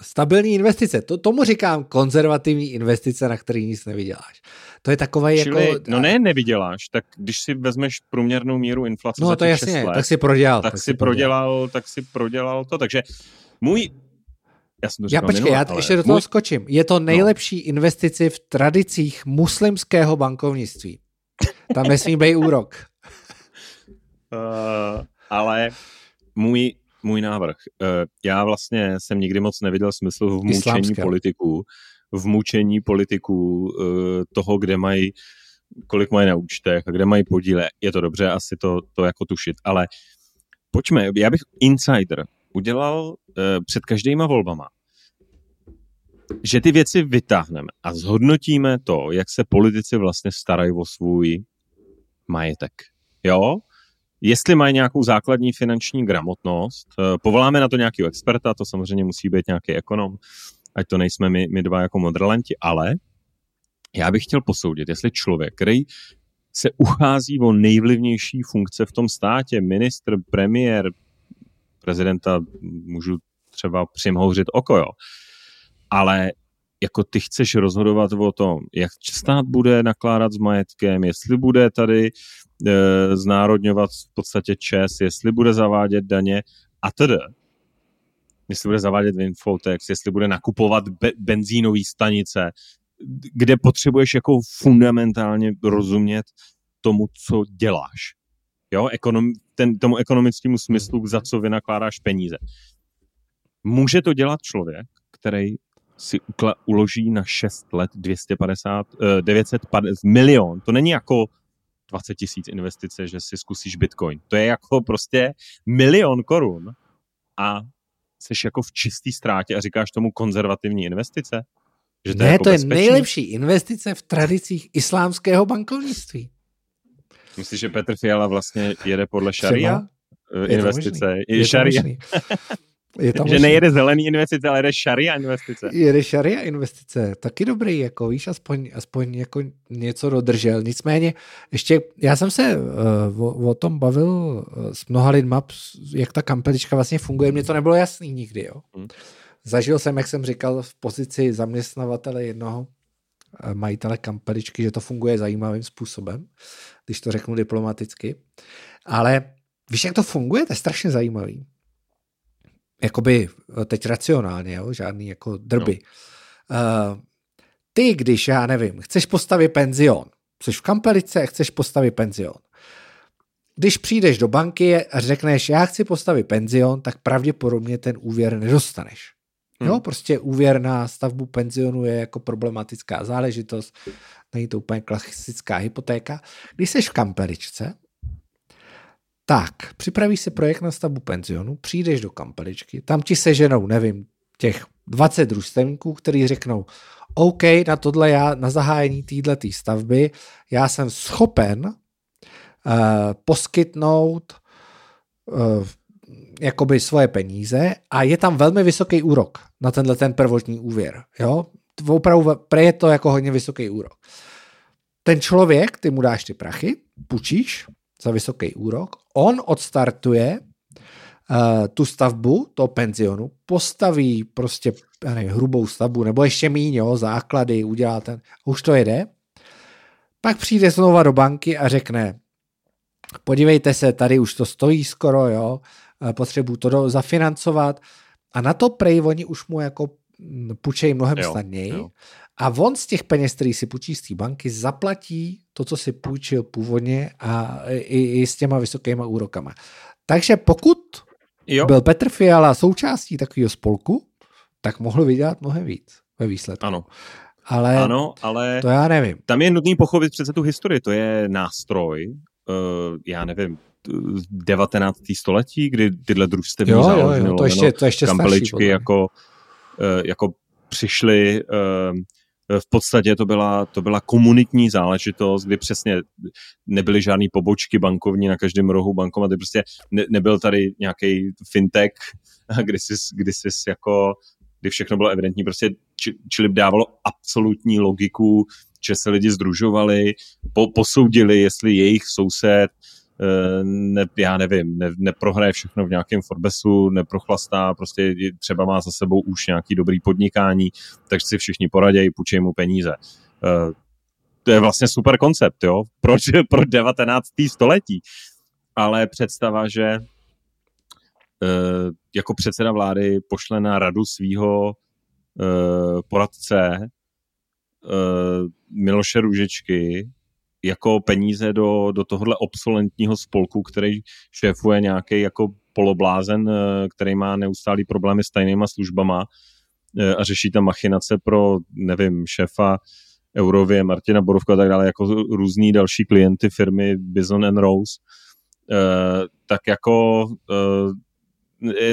stabilní investice. To, tomu říkám konzervativní investice, na který nic nevyděláš. To je takové Čili, jako... No ne, nevyděláš. Tak když si vezmeš průměrnou míru inflace no, za to jasně, let, tak si prodělal. Tak, tak si prodělal, prodělal, tak si prodělal to. Takže můj já jsem to já počkej, minule, já ale... ještě do toho můj... skočím. Je to no. nejlepší no. investici v tradicích muslimského bankovnictví. Tam nesmí být úrok. Uh, ale můj, můj návrh. Uh, já vlastně jsem nikdy moc neviděl smysl v mučení Islámské. politiků, v mučení politiků uh, toho, kde mají kolik mají na účtech a kde mají podíle. Je to dobře, asi to, to jako tušit, ale pojďme, já bych insider udělal uh, před každýma volbama že ty věci vytáhneme a zhodnotíme to, jak se politici vlastně starají o svůj majetek. Jo? Jestli mají nějakou základní finanční gramotnost, eh, povoláme na to nějakého experta, to samozřejmě musí být nějaký ekonom, ať to nejsme my, my dva jako modrlanti, ale já bych chtěl posoudit, jestli člověk, který se uchází o nejvlivnější funkce v tom státě, ministr, premiér, prezidenta, můžu třeba přimhouřit oko, jo, ale jako ty chceš rozhodovat o tom, jak stát bude nakládat s majetkem, jestli bude tady e, znárodňovat v podstatě čes, jestli bude zavádět daně a tedy. Jestli bude zavádět Winfotex, jestli bude nakupovat be- benzínové stanice, kde potřebuješ jako fundamentálně rozumět tomu, co děláš. Jo, ekonom, ten, tomu ekonomickému smyslu, za co vynakládáš peníze. Může to dělat člověk, který si uloží na 6 let 250, uh, 950 milion. To není jako 20 tisíc investice, že si zkusíš Bitcoin. To je jako prostě milion korun a jsi jako v čistý ztrátě a říkáš tomu konzervativní investice? Že to ne, je jako to je bezpečný? nejlepší investice v tradicích islámského bankovnictví. Myslíš, že Petr Fiala vlastně jede podle šaria? Třeba? Investice. Je, je šaria. *laughs* Je tam že nejede zelený investice, ale jede šaria investice. Jede šaria investice, taky dobrý, jako víš, aspoň, aspoň jako něco dodržel. Nicméně, ještě, já jsem se uh, o, o, tom bavil uh, s mnoha lidma, jak ta kampelička vlastně funguje, mně to nebylo jasný nikdy, jo. Hmm. Zažil jsem, jak jsem říkal, v pozici zaměstnavatele jednoho uh, majitele kampeličky, že to funguje zajímavým způsobem, když to řeknu diplomaticky. Ale víš, jak to funguje? To je strašně zajímavý jakoby eh, teď racionálně, jo? žádný jako drby. No. Uh, ty, když, já nevím, chceš postavit penzion, jsi v kampelice, chceš postavit penzion. když přijdeš do banky a řekneš, já chci postavit penzion, tak pravděpodobně ten úvěr nedostaneš. Hmm. Jo, prostě úvěr na stavbu penzionu je jako problematická záležitost, není to úplně klasická hypotéka. Když jsi v kampeličce, tak připravíš se projekt na stavbu penzionu, přijdeš do kampeličky, tam ti seženou, nevím, těch 20 družstevníků, kteří řeknou, OK, na tohle já, na zahájení této stavby, já jsem schopen uh, poskytnout uh, jakoby svoje peníze a je tam velmi vysoký úrok na tenhle ten prvotní úvěr. Jo? Opravdu pre je to jako hodně vysoký úrok. Ten člověk, ty mu dáš ty prachy, půjčíš za vysoký úrok, on odstartuje uh, tu stavbu toho penzionu, postaví prostě nevím, hrubou stavbu, nebo ještě míň, jo, základy, udělá ten, už to jede, pak přijde znova do banky a řekne, podívejte se, tady už to stojí skoro, jo, potřebuju to do, zafinancovat. A na to prej oni už mu jako půjčejí mnohem jo, snadněji. jo. A on z těch peněz, který si půjčí z té banky, zaplatí to, co si půjčil původně a i, i s těma vysokýma úrokama. Takže pokud jo. byl Petr Fiala součástí takového spolku, tak mohl vydělat mnohem víc ve výsledku. Ano. Ale, ano, ale to já nevím. Tam je nutný pochopit přece tu historii. To je nástroj, uh, já nevím, 19. století, kdy tyhle družstevní jo, jo, jo, to ještě, to ještě kampeličky starší, jako, uh, jako přišly uh, v podstatě to byla, to byla komunitní záležitost, kdy přesně nebyly žádné pobočky bankovní na každém rohu bankomaty, prostě ne, nebyl tady nějaký fintech, *laughs* kdy jsi, kdy jsi jako, kdy všechno bylo evidentní, prostě či, čili dávalo absolutní logiku, že se lidi združovali, po, posoudili, jestli jejich soused Eh, ne, já nevím, ne, neprohraje všechno v nějakém Forbesu, neprochlastá, prostě třeba má za sebou už nějaký dobrý podnikání, takže si všichni poradějí, půjčej mu peníze. Eh, to je vlastně super koncept, jo, proč *laughs* pro 19. století. Ale představa, že eh, jako předseda vlády pošle na radu svého poradce Miloše Růžičky, jako peníze do, do tohohle obsolentního spolku, který šéfuje nějaký jako poloblázen, eh, který má neustálý problémy s tajnýma službama eh, a řeší tam machinace pro, nevím, šéfa Eurově, Martina Borovka a tak dále, jako různý další klienty firmy Bison and Rose, eh, tak jako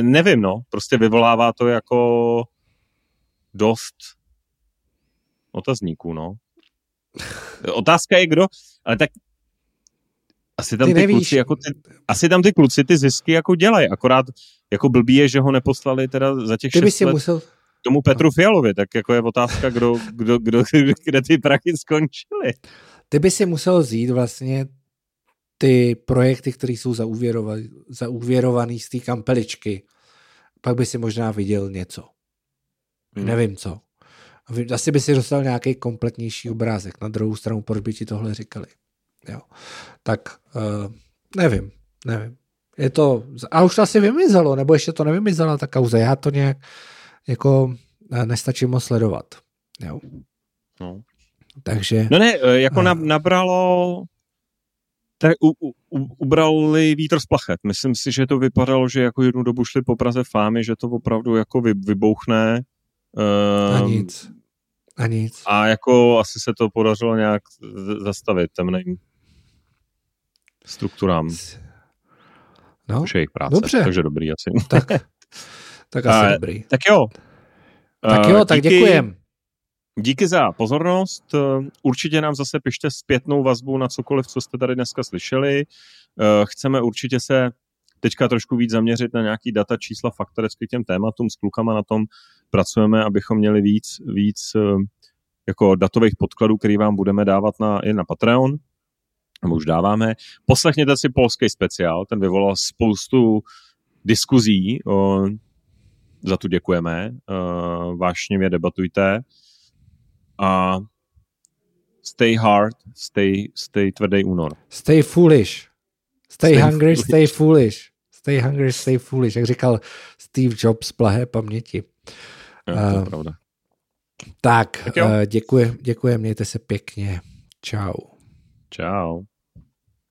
nevím, no, prostě vyvolává to jako dost otazníků, no. *laughs* Otázka je kdo, ale tak asi tam ty, ty kluci, jako ty, asi tam ty kluci ty zisky jako dělají, akorát jako blbý je, že ho neposlali teda za těch ty šest let musel... tomu Petru Fialovi, tak jako je otázka, kdo, kdo, kdo, *laughs* kde ty prachy skončily. Ty by si musel zít vlastně ty projekty, které jsou zaúvěrované z té kampeličky. Pak by si možná viděl něco. Hmm. Nevím co. Asi by si dostal nějaký kompletnější obrázek. Na druhou stranu, proč by ti tohle říkali? Jo. Tak uh, nevím, nevím. Je to, a už to asi vymizelo, nebo ještě to nevymizela ta kauza. Já to nějak jako eh, nestačím moc sledovat. Jo. No. Takže... No ne, eh, jako uh, nabralo tak u, u, ubrali vítr z plachet. Myslím si, že to vypadalo, že jako jednu dobu šli po Praze fámy, že to opravdu jako vy, vybouchne. Uh, a nic. A nic. A jako asi se to podařilo nějak zastavit temným strukturám. No, už je jejich práce, dobře. takže dobrý asi. Tak, *laughs* tak asi uh, dobrý. Tak jo. Tak jo, uh, tak díky, děkujem. Díky za pozornost. Určitě nám zase pište zpětnou vazbu na cokoliv, co jste tady dneska slyšeli. Chceme určitě se teďka trošku víc zaměřit na nějaký data, čísla, faktorecky k těm tématům. S klukama na tom pracujeme, abychom měli víc, víc eh, jako datových podkladů, který vám budeme dávat na, i na Patreon. Nebo už dáváme. Poslechněte si polský speciál, ten vyvolal spoustu diskuzí, o, za tu děkujeme, uh, vášnivě debatujte a stay hard, stay, stay tvrdý únor. Stay foolish. Stay, stay hungry, foolish. stay foolish. Stay hungry, stay foolish, jak říkal Steve Jobs, plahé paměti. Jo, to je uh, pravda. Tak, tak uh, děkuji, děkuji, mějte se pěkně. Čau. Čau.